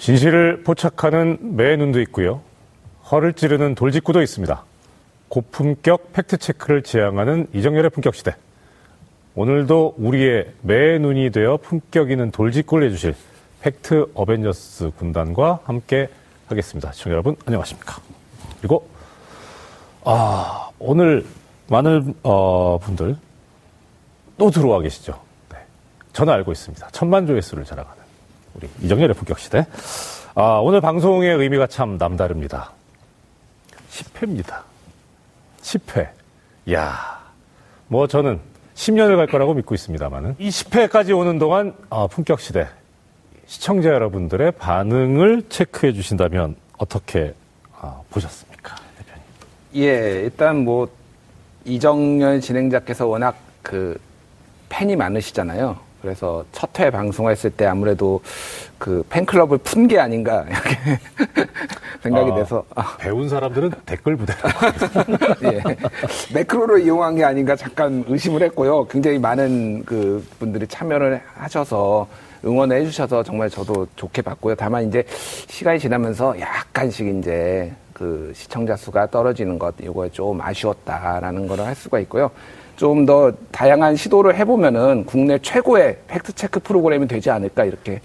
진실을 포착하는 매 눈도 있고요. 허를 찌르는 돌직구도 있습니다. 고품격 팩트체크를 지향하는 이정열의 품격 시대. 오늘도 우리의 매 눈이 되어 품격 있는 돌직구를 해주실 팩트 어벤져스 군단과 함께 하겠습니다. 시청자 여러분, 안녕하십니까. 그리고, 아, 오늘 많은, 어, 분들 또 들어와 계시죠. 네. 저는 알고 있습니다. 천만 조회수를 자랑하는 우리 이정열의 품격 시대. 아, 오늘 방송의 의미가 참 남다릅니다. 10회입니다. 10회. 야뭐 저는 10년을 갈 거라고 믿고 있습니다만은 이 10회까지 오는 동안 아, 품격 시대 시청자 여러분들의 반응을 체크해 주신다면 어떻게 아, 보셨습니까, 대표님? 예, 일단 뭐 이정열 진행자께서 워낙 그 팬이 많으시잖아요. 그래서 첫 회 방송했을 때 아무래도 그 팬클럽을 푼 게 아닌가 이렇게 생각이 아, 돼서 아, 배운 사람들은 댓글 부대라고 예. 매크로를 이용한 게 아닌가 잠깐 의심을 했고요. 굉장히 많은 그 분들이 참여를 하셔서 응원해 주셔서 정말 저도 좋게 봤고요. 다만 이제 시간이 지나면서 약간씩 이제 그 시청자 수가 떨어지는 것 이거에 좀 아쉬웠다라는 걸할 수가 있고요. 좀 더 다양한 시도를 해보면은 국내 최고의 팩트 체크 프로그램이 되지 않을까 이렇게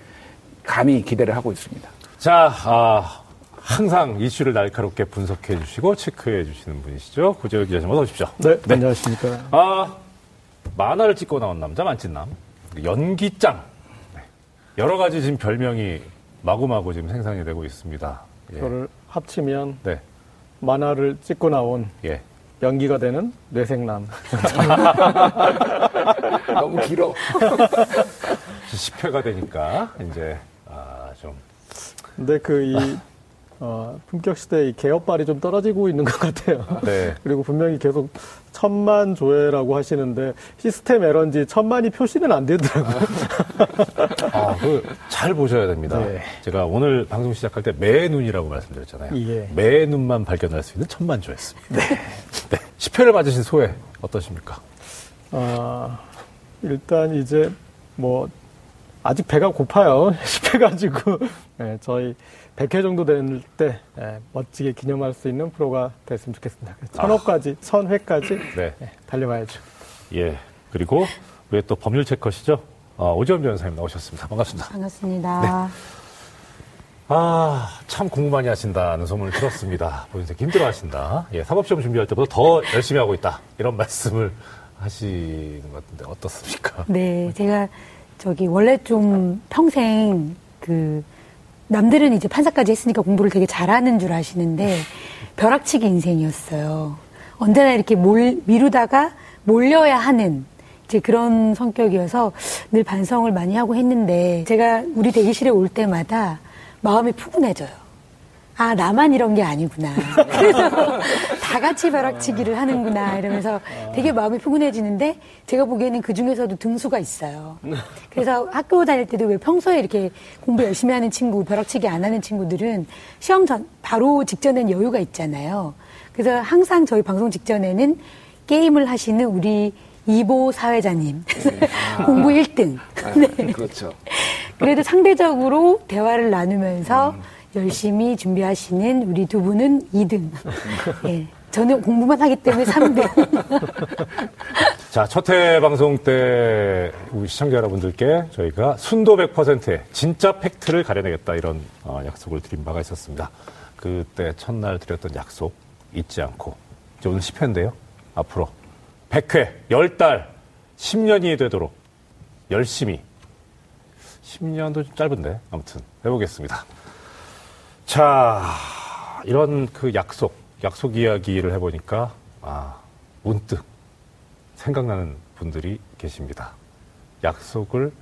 감히 기대를 하고 있습니다. 자, 아, 항상 이슈를 날카롭게 분석해 주시고 체크해 주시는 분이시죠. 고재혁 기자님 어서 오십시오. 네, 안녕하십니까. 아, 만화를 찍고 나온 남자 만찢남. 연기짱. 네. 여러 가지 지금 별명이 마구마구 지금 생산이 되고 있습니다. 예. 그거를 합치면 네. 만화를 찍고 나온 예. 연기가 되는 뇌생남. 너무 길어. 10회가 되니까 이제 아, 좀 근데 그이 어, 품격 시대 이 개업발이 좀 떨어지고 있는 것 같아요. 네. 그리고 분명히 계속 천만 조회라고 하시는데 시스템 에러인지 천만이 표시는 안 되더라고요. 아, 그잘 보셔야 됩니다. 네. 제가 오늘 방송 시작할 때 매 눈이라고 말씀드렸잖아요. 예. 매 눈만 발견할 수 있는 천만 조였습니다. 네. 10회를 맞으신 소회 어떠십니까? 아, 일단 이제 뭐 아직 배가 고파요. 10회 가지고 네, 저희 100회 정도 될때 예, 멋지게 기념할 수 있는 프로가 됐으면 좋겠습니다. 천호까지, 천회까지 네. 예, 달려가야죠. 예. 그리고 왜또 법률 체커시죠? 어, 오지원 변호사님 나오셨습니다. 반갑습니다. 반갑습니다. 아, 참 공부 많이 하신다는 소문을 들었습니다. 본인색 힘들어 하신다. 예, 사법시험 준비할 때보다 더 열심히 하고 있다. 이런 말씀을 하시는 것 같은데 어떻습니까? 네, 제가 저기 원래 좀 평생 그 남들은 이제 판사까지 했으니까 공부를 되게 잘하는 줄 아시는데 벼락치기 인생이었어요. 언제나 이렇게 몰, 미루다가 몰려야 하는 이제 그런 성격이어서 늘 반성을 많이 하고 했는데 제가 우리 대기실에 올 때마다 마음이 푸근해져요. 아, 나만 이런 게 아니구나. 그래서 다 같이 벼락치기를 하는구나. 이러면서 되게 마음이 푸근해지는데 제가 보기에는 그 중에서도 등수가 있어요. 그래서 학교 다닐 때도 왜 평소에 이렇게 공부 열심히 하는 친구, 벼락치기 안 하는 친구들은 시험 전, 바로 직전엔 여유가 있잖아요. 그래서 항상 저희 방송 직전에는 게임을 하시는 우리 이보 사회자님. 공부 1등. 네. 그렇죠. 그래도 상대적으로 대화를 나누면서 열심히 준비하시는 우리 두 분은 2등. 예. 저는 공부만 하기 때문에 3등. 자, 첫 회 방송 때 우리 시청자 여러분들께 저희가 순도 100%의 진짜 팩트를 가려내겠다 이런 어, 약속을 드린 바가 있었습니다. 그때 첫날 드렸던 약속 잊지 않고 이제 오늘 10회인데요. 앞으로 100회, 10달, 10년이 되도록 열심히 10년도 좀 짧은데 아무튼 해보겠습니다. 자, 이런 그 약속, 약속 이야기를 해보니까 아, 문득 생각나는 분들이 계십니다. 약속을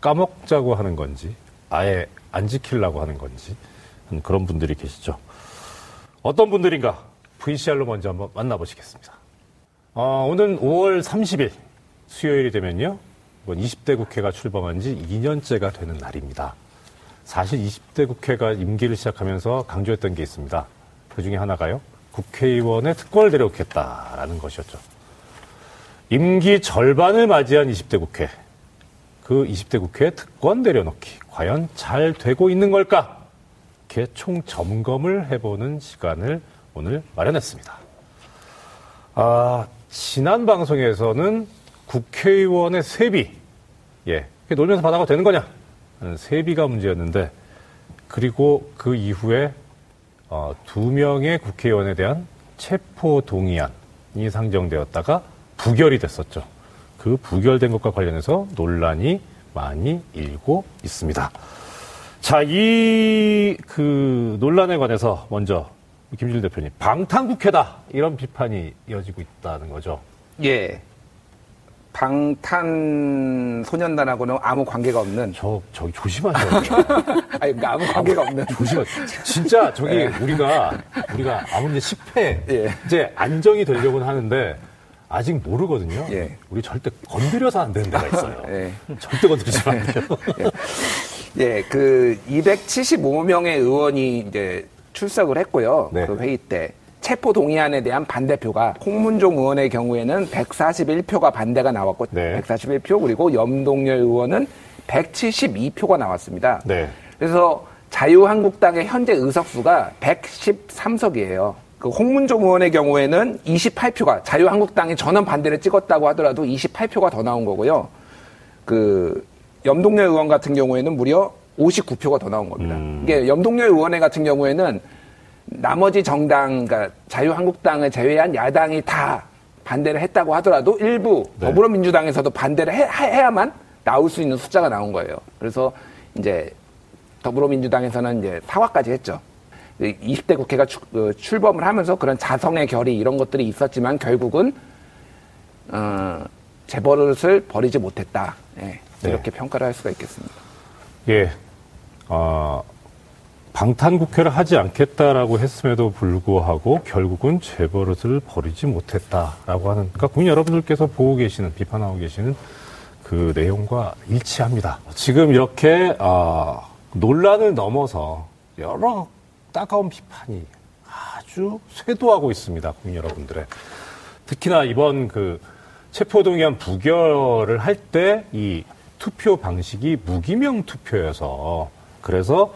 까먹자고 하는 건지, 아예 안 지키려고 하는 건지, 그런 분들이 계시죠. 어떤 분들인가? VCR로 먼저 한번 만나보시겠습니다. 어, 오늘 5월 30일, 수요일이 되면요. 이번 20대 국회가 출범한 지 2년째가 되는 날입니다. 사실 20대 국회가 임기를 시작하면서 강조했던 게 있습니다. 그 중에 하나가요. 국회의원의 특권을 내려놓겠다라는 것이었죠. 임기 절반을 맞이한 20대 국회. 그 20대 국회의 특권 내려놓기. 과연 잘 되고 있는 걸까? 이렇게 총 점검을 해보는 시간을 오늘 마련했습니다. 아, 지난 방송에서는 국회의원의 세비, 예, 놀면서 받아가 되는 거냐? 세비가 문제였는데, 그리고 그 이후에 어, 두 명의 국회의원에 대한 체포 동의안이 상정되었다가 부결이 됐었죠. 그 부결된 것과 관련해서 논란이 많이 일고 있습니다. 자, 이 그 논란에 관해서 먼저 김준 대표님, 방탄국회다 이런 비판이 이어지고 있다는 거죠. 예. 방탄 소년단하고는 아무 관계가 없는. 저 저기 조심하셔야 돼요. 아니, 그러니까 아무 관계가 없는. 조심하세요. 진짜 저기 우리가 우리가 아무리 10회 예. 이제 안정이 되려고는 하는데 아직 모르거든요. 예. 우리 절대 건드려서 안 되는 데가 있어요. 예. 절대 건드리시면 안 돼요. 예, 그 275명의 의원이 이제 출석을 했고요. 네. 그 회의 때 체포 동의안에 대한 반대표가 홍문종 의원의 경우에는 141표가 반대가 나왔고 네. 141표 그리고 염동열 의원은 172표가 나왔습니다. 네. 그래서 자유한국당의 현재 의석수가 113석이에요. 그 홍문종 의원의 경우에는 28표가 자유한국당이 전원 반대를 찍었다고 하더라도 28표가 더 나온 거고요. 그 염동열 의원 같은 경우에는 무려 59표가 더 나온 겁니다. 음. 이게 염동열 의원회 같은 경우에는 나머지 정당, 그러니까 자유한국당을 제외한 야당이 다 반대를 했다고 하더라도 일부 네. 더불어민주당에서도 반대를 해, 해야만 나올 수 있는 숫자가 나온 거예요. 그래서 이제 더불어민주당에서는 이제 사과까지 했죠. 20대 국회가 출, 어, 출범을 하면서 그런 자성의 결의 이런 것들이 있었지만 결국은 어, 재벌을 버리지 못했다. 예, 네. 이렇게 평가를 할 수가 있겠습니다. 예. 어, 방탄 국회를 하지 않겠다라고 했음에도 불구하고 결국은 재벌릇을 버리지 못했다라고 하는 그러니까 국민 여러분들께서 보고 계시는 비판하고 계시는 그 내용과 일치합니다. 지금 이렇게 아, 논란을 넘어서 여러 따가운 비판이 아주 쇄도하고 있습니다. 국민 여러분들의 특히나 이번 그 체포동의안 부결을 할 때 이 투표 방식이 무기명 투표여서 그래서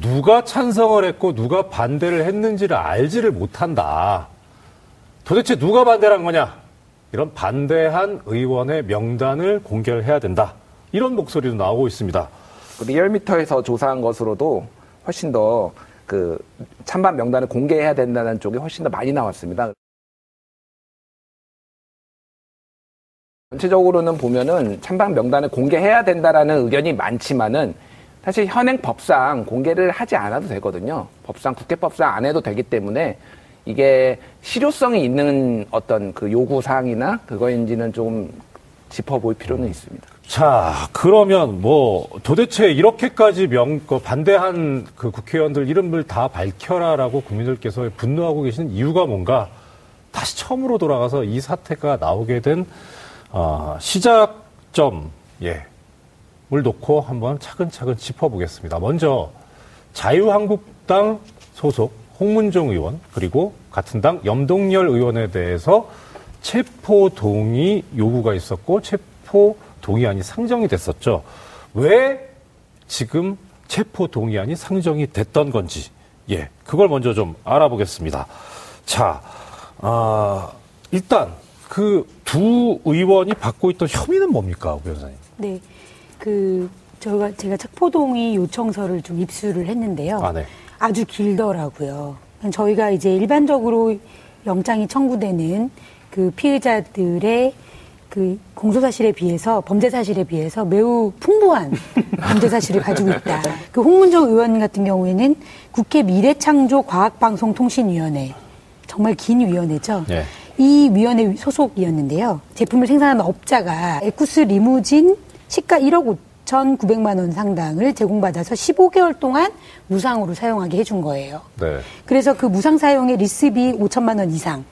누가 찬성을 했고 누가 반대를 했는지를 알지를 못한다. 도대체 누가 반대를 한 거냐? 이런 반대한 의원의 명단을 공개를 해야 된다. 이런 목소리도 나오고 있습니다. 그 리얼미터에서 조사한 것으로도 훨씬 더 그 찬반 명단을 공개해야 된다는 쪽이 훨씬 더 많이 나왔습니다. 전체적으로는 보면은 찬반 명단을 공개해야 된다라는 의견이 많지만은 사실 현행 법상 공개를 하지 않아도 되거든요. 법상 국회법상 안 해도 되기 때문에 이게 실효성이 있는 어떤 그 요구 사항이나 그거인지는 좀 짚어볼 필요는 있습니다. 자, 그러면 뭐 도대체 이렇게까지 명, 그 반대한 그 국회의원들 이름을 다 밝혀라라고 국민들께서 분노하고 계시는 이유가 뭔가 다시 처음으로 돌아가서 이 사태가 나오게 된 어, 시작점, 예, 을 놓고 한번 차근차근 짚어보겠습니다. 먼저 자유한국당 소속 홍문종 의원 그리고 같은 당 염동열 의원에 대해서 체포 동의 요구가 있었고 체포 동의안이 상정이 됐었죠. 왜 지금 체포 동의안이 상정이 됐던 건지, 예, 그걸 먼저 좀 알아보겠습니다. 자, 아, 일단 그 두 의원이 받고 있던 혐의는 뭡니까, 오 변호사님? 네. 그, 저가, 제가 착포동의 요청서를 좀 입수를 했는데요. 아, 네. 아주 길더라고요. 저희가 이제 일반적으로 영장이 청구되는 그 피의자들의 그 공소 사실에 비해서 범죄 사실에 비해서 매우 풍부한 범죄 사실을 가지고 있다. 그 홍문정 의원 같은 경우에는 국회 미래창조 과학방송통신위원회 정말 긴 위원회죠. 네. 이 위원회 소속이었는데요. 제품을 생산하는 업자가 에쿠스 리무진 시가 1억 5,900만 원 상당을 제공받아서 15개월 동안 무상으로 사용하게 해준 거예요. 네. 그래서 그 무상 사용의 리스비 5천만 원 이상,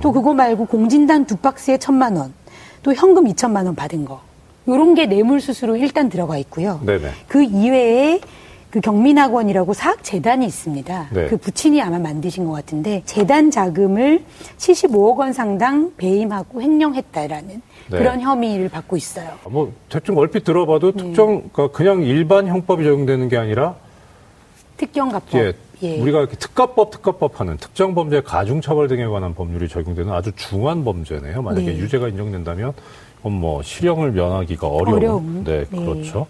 또 그거 말고 공진단 두 박스에 1천만 원, 또 현금 2천만 원 받은 거. 요런 게 뇌물 수수로 일단 들어가 있고요. 네네. 그 이외에 그 경민학원이라고 사학재단이 있습니다. 네. 그 부친이 아마 만드신 것 같은데 재단 자금을 75억 원 상당 배임하고 횡령했다라는 네. 그런 혐의를 받고 있어요. 뭐 대충 얼핏 들어봐도 특정 그러니까 그냥 일반 형법이 적용되는 게 아니라 특경가법. 예, 예. 우리가 이렇게 특가법, 특가법 하는 특정 범죄 가중 처벌 등에 관한 법률이 적용되는 아주 중한 범죄네요. 만약에 네. 유죄가 인정된다면 뭐 실형을 면하기가 어려운. 어려운. 네, 네. 그렇죠.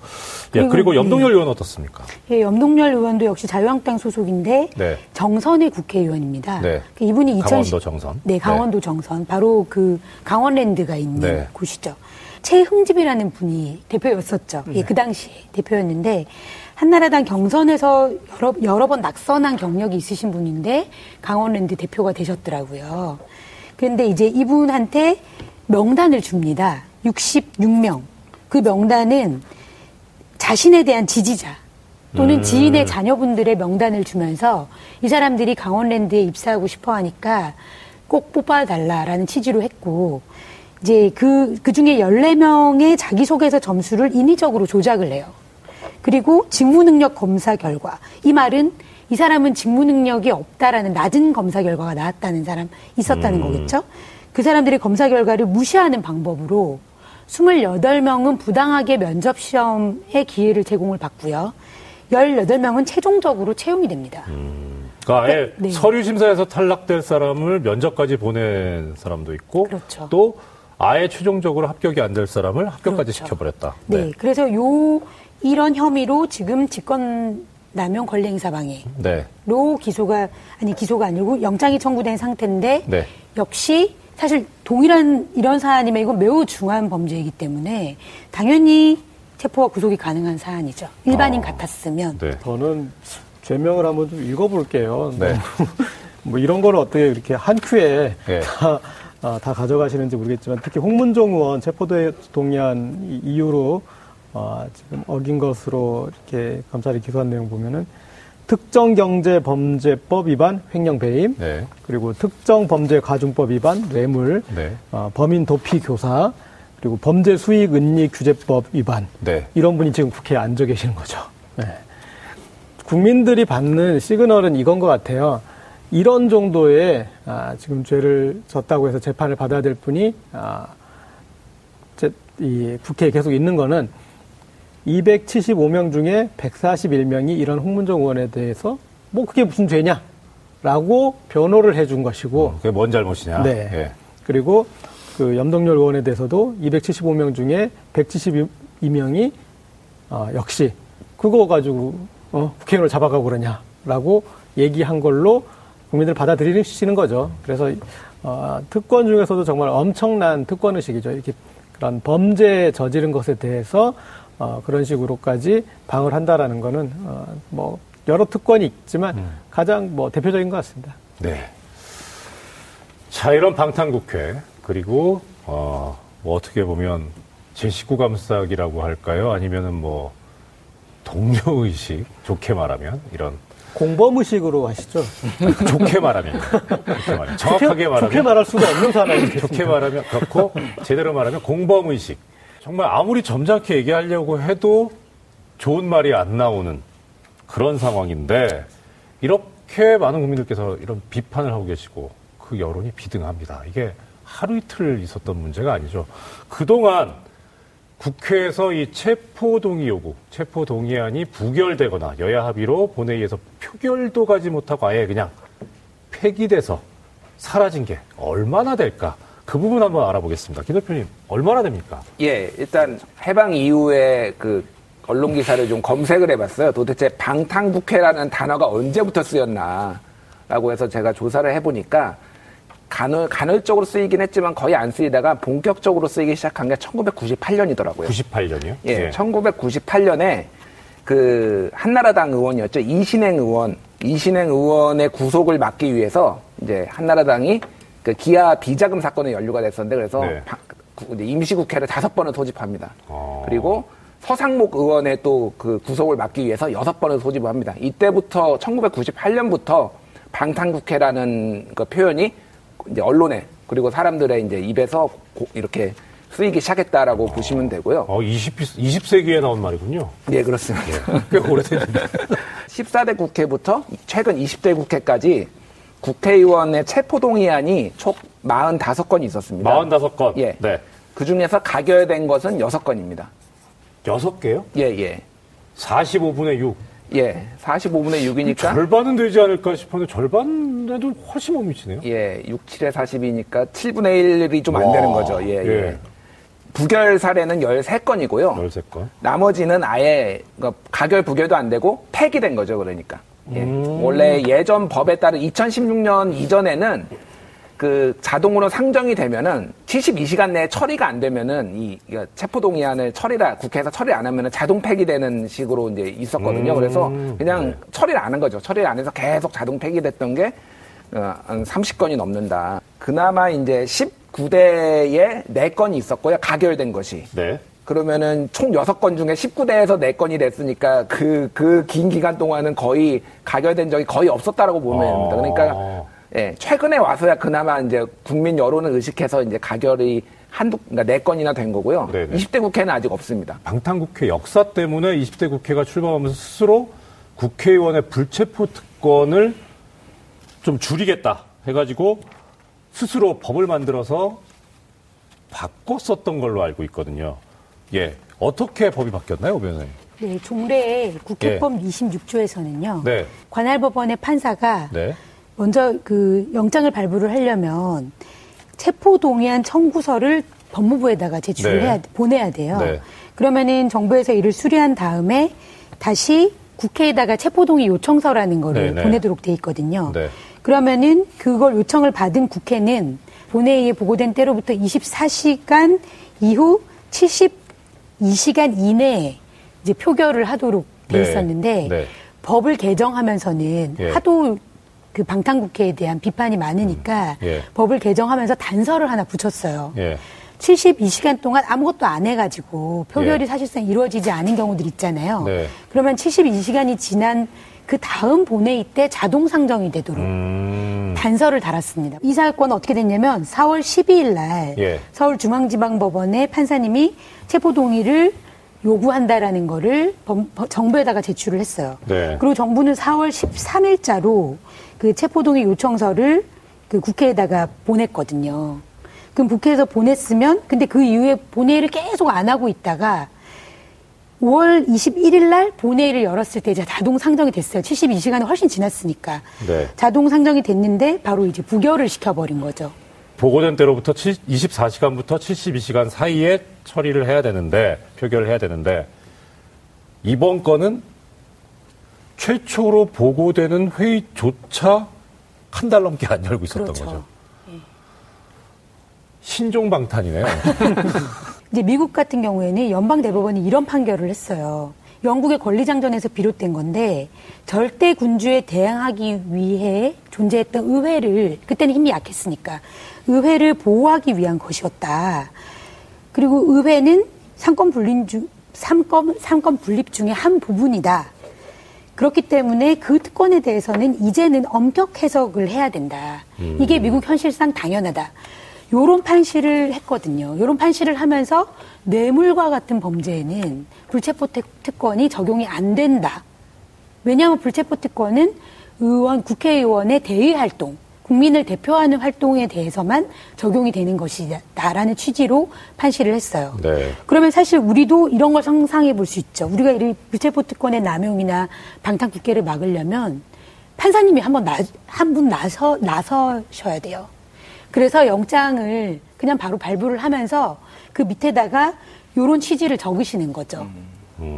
예, 그리고, 그리고 염동열 네. 의원 어떻습니까? 예, 염동열 의원도 역시 자유한국당 소속인데 네. 정선의 국회의원입니다. 네. 그 이분이 2010 강원도 정선. 네, 강원도 정선. 바로 그 강원랜드가 있는 네. 곳이죠. 최흥집이라는 분이 대표였었죠. 네. 예, 그 당시에 대표였는데 한나라당 경선에서 여러, 여러 번 낙선한 경력이 있으신 분인데 강원랜드 대표가 되셨더라고요. 그런데 이제 이분한테 명단을 줍니다. 66명. 그 명단은 자신에 대한 지지자 또는 음. 지인의 자녀분들의 명단을 주면서 이 사람들이 강원랜드에 입사하고 싶어 하니까 꼭 뽑아달라라는 취지로 했고, 이제 그, 그 중에 14명의 자기소개서 점수를 인위적으로 조작을 해요. 그리고 직무능력 검사 결과. 이 말은 이 사람은 직무능력이 없다라는 낮은 검사 결과가 나왔다는 사람 있었다는 거겠죠? 그 사람들이 검사 결과를 무시하는 방법으로 28명은 부당하게 면접 시험의 기회를 제공을 받고요. 18명은 최종적으로 채용이 됩니다. 그러니까 아예 네. 서류 심사에서 탈락될 사람을 면접까지 보낸 사람도 있고 그렇죠. 또 아예 최종적으로 합격이 안 될 사람을 합격까지 그렇죠. 시켜버렸다. 네. 그래서 요 이런 혐의로 지금 직권 남용 권리 행사 방해로 네. 기소가 아니 기소가 아니고 영장이 청구된 상태인데 네. 역시 사실 동일한 이런 사안이면 이건 매우 중한 범죄이기 때문에 당연히 체포와 구속이 가능한 사안이죠. 일반인 아. 같았으면 네. 저는 죄명을 한번 좀 읽어볼게요. 네. 뭐 이런 거는 어떻게 이렇게 한 큐에 네. 다, 아, 다 가져가시는지 모르겠지만 특히 홍문종 의원 체포도에 동의한 이- 이유로 아, 지금 어긴 것으로 이렇게 검찰이 기소한 내용 보면은 특정 경제 범죄법 위반 횡령 배임 네. 그리고 특정 범죄 가중법 위반 뇌물 네. 어, 범인 도피 교사 그리고 범죄 수익 은닉 규제법 위반 네. 이런 분이 지금 국회에 앉아 계시는 거죠. 네. 국민들이 받는 시그널은 이건 것 같아요. 이런 정도의 아, 지금 죄를 졌다고 해서 재판을 받아야 될 분이 아, 제- 이 국회에 계속 있는 거는 275명 중에 141명이 이런 홍문정 의원에 대해서 뭐 그게 무슨 죄냐라고 변호를 해준 것이고 그게 뭔 잘못이냐. 네. 예. 그리고 그 염동열 의원에 대해서도 275명 중에 172명이 어, 역시 그거 가지고 어, 국회의원을 잡아가고 그러냐라고 얘기한 걸로 국민들 받아들이시는 거죠. 그래서 어, 특권 중에서도 정말 엄청난 특권 의식이죠. 이렇게 그런 범죄 저지른 것에 대해서 어, 그런 식으로까지 방을 한다라는 거는 어, 뭐 여러 특권이 있지만 가장 뭐 대표적인 것 같습니다. 네. 자, 이런 방탄국회, 그리고, 어, 뭐 어떻게 보면, 제 식구 감싸기라고 할까요? 아니면은 뭐, 동료 의식, 좋게 말하면, 이런, 공범 의식으로 하시죠. 좋게 말하면, 좋게 말하면, 정확하게 말하면, 좋게 말할 수가 없는 사람이 좋게 말하면, 그렇고, 제대로 말하면, 공범 의식. 정말 아무리 점잖게 얘기하려고 해도 좋은 말이 안 나오는 그런 상황인데, 이렇게 많은 국민들께서 이런 비판을 하고 계시고, 그 여론이 비등합니다. 이게 하루 이틀 있었던 문제가 아니죠. 그동안 국회에서 이 체포 동의 요구, 체포 동의안이 부결되거나 여야 합의로 본회의에서 표결도 가지 못하고 아예 그냥 폐기돼서 사라진 게 얼마나 될까? 그 부분 한번 알아보겠습니다. 김 대표님, 얼마나 됩니까? 예, 일단 해방 이후에 그 언론 기사를 좀 검색을 해봤어요. 도대체 방탄국회라는 단어가 언제부터 쓰였나라고 해서 제가 조사를 해보니까 간헐, 간헐적으로 쓰이긴 했지만 거의 안 쓰이다가 본격적으로 쓰이기 시작한 게 1998년이더라고요. 98년이요? 예, 1998년에 그 한나라당 의원이었죠. 이신행 의원, 이신행 의원의 구속을 막기 위해서 이제 한나라당이 그 기아 비자금 사건에 연루가 됐었는데 그래서 네. 바- 임시국회를 다섯 번을 소집합니다. 어. 그리고 서상목 의원의 또 그 구속을 막기 위해서 여섯 번을 소집을 합니다. 이때부터 1998년부터 방탄국회라는 그 표현이 이제 언론에 그리고 사람들의 이제 입에서 고- 이렇게 쓰이기 시작했다라고 보시면 되고요. 어, 20, 20세기에 나온 말이군요. 예, 그렇습니다. 꽤 오래됐는데. 14대 국회부터 최근 20대 국회까지 국회의원의 체포동의안이 총 45건이 있었습니다. 45건. 예. 네. 그 중에서 가결된 것은 6건입니다. 여섯 개요? 예, 예. 45분의 6. 예, 45분의 6이니까 절반은 되지 않을까 싶었는데 절반에도 훨씬 못 미치네요. 예, 6, 7에 40이니까 7분의 1이 좀안 와. 되는 거죠. 예, 예. 예. 부결 사례는 13건이고요. 13건. 나머지는 아예 그러니까 가결 부결도 안 되고 폐기된 거죠. 그러니까. 예. 음. 원래 예전 법에 따른 2016년 이전에는 그 자동으로 상정이 되면은 72시간 내에 처리가 안 되면은 이 체포동의안을 처리라 국회에서 처리 안 하면은 자동 폐기되는 식으로 이제 있었거든요. 음. 그래서 그냥 네. 처리를 안 한 거죠. 처리를 안 해서 계속 자동 폐기됐던 게 어, 한 30건이 넘는다. 그나마 이제 19대에 4건이 있었고요. 가결된 것이. 네. 그러면은 총 6건 중에 19대에서 4건이 됐으니까 그, 그 긴 기간 동안은 거의 가결된 적이 거의 없었다라고 보면 됩니다. 그러니까, 예, 최근에 와서야 그나마 이제 국민 여론을 의식해서 이제 가결이 한두, 그러니까 4건이나 된 거고요. 네네. 20대 국회는 아직 없습니다. 방탄국회 역사 때문에 20대 국회가 출범하면서 스스로 국회의원의 불체포 특권을 좀 줄이겠다 해가지고 스스로 법을 만들어서 바꿨었던 걸로 알고 있거든요. 예. 어떻게 법이 바뀌었나요, 오 변호사님? 네, 종래 국회법 26조에서는요. 네. 관할 법원의 판사가 네. 먼저 그 영장을 발부를 하려면 체포 동의안 청구서를 법무부에다가 제출을 네. 해야 보내야 돼요. 네. 그러면은 정부에서 이를 수리한 다음에 다시 국회에다가 체포 동의 요청서라는 거를 네, 네. 보내도록 돼 있거든요. 네. 그러면은 그걸 요청을 받은 국회는 본회의에 보고된 때로부터 24시간 이후 72시간 이내에 이제 표결을 하도록 돼 네. 있었는데 네. 법을 개정하면서는 예. 하도 그 방탄국회에 대한 비판이 많으니까 음, 예. 법을 개정하면서 단서를 하나 붙였어요. 예. 72시간 동안 아무것도 안 해가지고 표결이 예. 사실상 이루어지지 않은 경우들 있잖아요. 네. 그러면 72시간이 지난 그 다음 본회의 때 자동 상정이 되도록 음. 단서를 달았습니다. 이 사건은 어떻게 됐냐면 4월 12일 날 예. 서울중앙지방법원의 판사님이 체포 동의를 요구한다라는 거를 범- 버- 정부에다가 제출을 했어요. 네. 그리고 정부는 4월 13일자로 그 체포 동의 요청서를 그 국회에다가 보냈거든요. 그럼 국회에서 보냈으면 근데 그 이후에 본회의를 계속 안 하고 있다가 5월 21일 날 본회의를 열었을 때 이제 자동 상정이 됐어요. 72시간이 훨씬 지났으니까. 네. 자동 상정이 됐는데 바로 이제 부결을 시켜버린 거죠. 보고된 때로부터 24시간부터 72시간 사이에 처리를 해야 되는데, 표결을 해야 되는데, 이번 건은 최초로 보고되는 회의조차 한 달 넘게 안 열고 있었던 그렇죠. 거죠. 신종방탄이네요. 이제 미국 같은 경우에는 연방 대법원이 이런 판결을 했어요. 영국의 권리장전에서 비롯된 건데 절대 군주에 대항하기 위해 존재했던 의회를 그때는 힘이 약했으니까 의회를 보호하기 위한 것이었다. 그리고 의회는 삼권 분립 중 삼권 삼권 분립 중에 한 부분이다. 그렇기 때문에 그 특권에 대해서는 이제는 엄격 해석을 해야 된다. 이게 미국 현실상 당연하다. 요런 판시를 했거든요. 요런 판시를 하면서 뇌물과 같은 범죄에는 불체포 특- 특권이 적용이 안 된다. 왜냐하면 불체포 특권은 의원, 국회의원의 대의 활동, 국민을 대표하는 활동에 대해서만 적용이 되는 것이다라는 취지로 판시를 했어요. 네. 그러면 사실 우리도 이런 걸 상상해 볼 수 있죠. 우리가 이 불체포 특권의 남용이나 방탄 국회를 막으려면 판사님이 한번 한분 나서 나서셔야 돼요. 그래서 영장을 그냥 바로 발부를 하면서 그 밑에다가 요런 취지를 적으시는 거죠.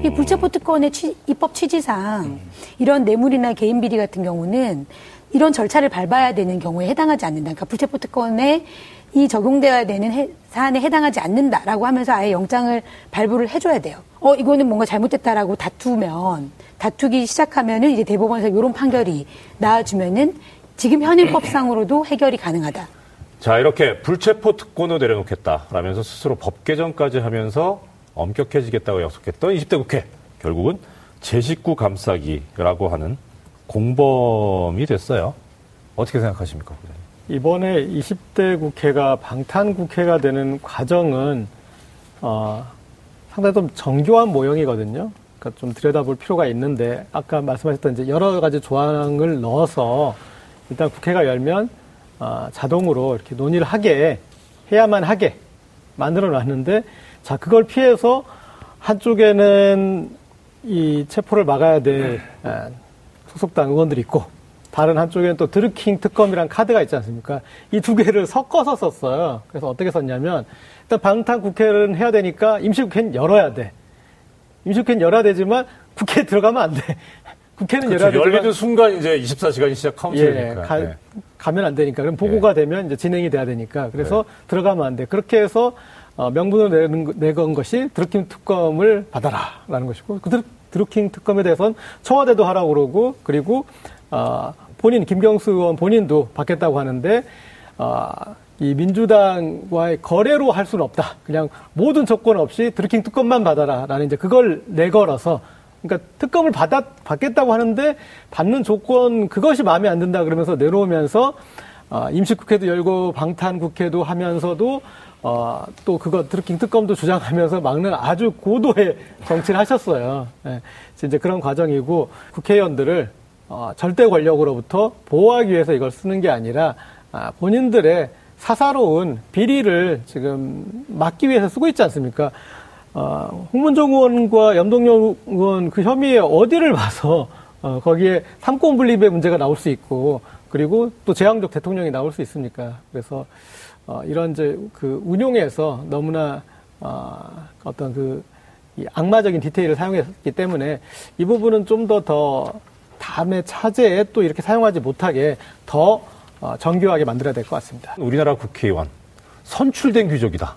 이 불체포 특권의 취- 입법 취지상 이런 뇌물이나 개인 비리 같은 경우는 이런 절차를 밟아야 되는 경우에 해당하지 않는다. 그러니까 불체포 특권에 이 적용되어야 되는 해- 사안에 해당하지 않는다라고 하면서 아예 영장을 발부를 해줘야 돼요. 어 이거는 뭔가 잘못됐다라고 다투면 다투기 시작하면은 이제 대법원에서 이런 판결이 나와주면은 지금 현행법상으로도 해결이 가능하다. 자, 이렇게 불체포 특권을 내려놓겠다라면서 스스로 법 개정까지 하면서 엄격해지겠다고 약속했던 20대 국회. 결국은 제 식구 감싸기라고 하는 공범이 됐어요. 어떻게 생각하십니까? 이번에 20대 국회가 방탄 국회가 되는 과정은 어, 상당히 좀 정교한 모형이거든요. 그러니까 좀 들여다볼 필요가 있는데 아까 말씀하셨던 이제 여러 가지 조항을 넣어서 일단 국회가 열면 어, 자동으로 이렇게 논의를 하게 해야만 하게 만들어 놨는데 자 그걸 피해서 한쪽에는 이 체포를 막아야 될 소속당 의원들이 있고 다른 한쪽에는 또 드루킹 특검이란 카드가 있지 않습니까? 이 두 개를 섞어서 썼어요. 그래서 어떻게 썼냐면 일단 방탄 국회를 해야 되니까 임시국회는 열어야 돼. 임시국회는 열어야 되지만 국회에 들어가면 안 돼. 국회는 그렇죠. 열리는 순간 이제 24시간 시작 예, 카운트니까. 가, 네. 가면 안 되니까. 그럼 보고가 예. 되면 이제 진행이 돼야 되니까. 그래서 들어가면 안 돼. 그렇게 해서 어, 명분을 내는, 내건 것이 드루킹 특검을 받아라라는 것이고 그 드루, 드루킹 특검에 대해서는 청와대도 하라고 그러고 그리고 어, 본인 김경수 의원 본인도 받겠다고 하는데 어, 이 민주당과의 거래로 할 수는 없다. 그냥 모든 조건 없이 드루킹 특검만 받아라라는 이제 그걸 내걸어서 그러니까 특검을 받아 받겠다고 하는데 받는 조건 그것이 마음에 안 든다 그러면서 내놓으면서 어, 임시국회도 열고 방탄국회도 하면서도 어, 또 그거 드루킹 특검도 주장하면서 막는 아주 고도의 정치를 하셨어요. 예, 이제 그런 과정이고 국회의원들을 어, 절대 권력으로부터 보호하기 위해서 이걸 쓰는 게 아니라 아, 본인들의 사사로운 비리를 지금 막기 위해서 쓰고 있지 않습니까? 어, 홍문정 의원과 염동열 의원 그 혐의에 어디를 봐서 어, 거기에 삼권 분립의 문제가 나올 수 있고 그리고 또 제왕적 대통령이 나올 수 있습니까? 그래서 어, 이런 이제 그 운용에서 너무나 어, 어떤 그이 악마적인 디테일을 사용했기 때문에 이 부분은 좀 더더 다음에 차제에 또 이렇게 사용하지 못하게 더 어, 정교하게 만들어야 될 것 같습니다. 우리나라 국회의원 선출된 귀족이다.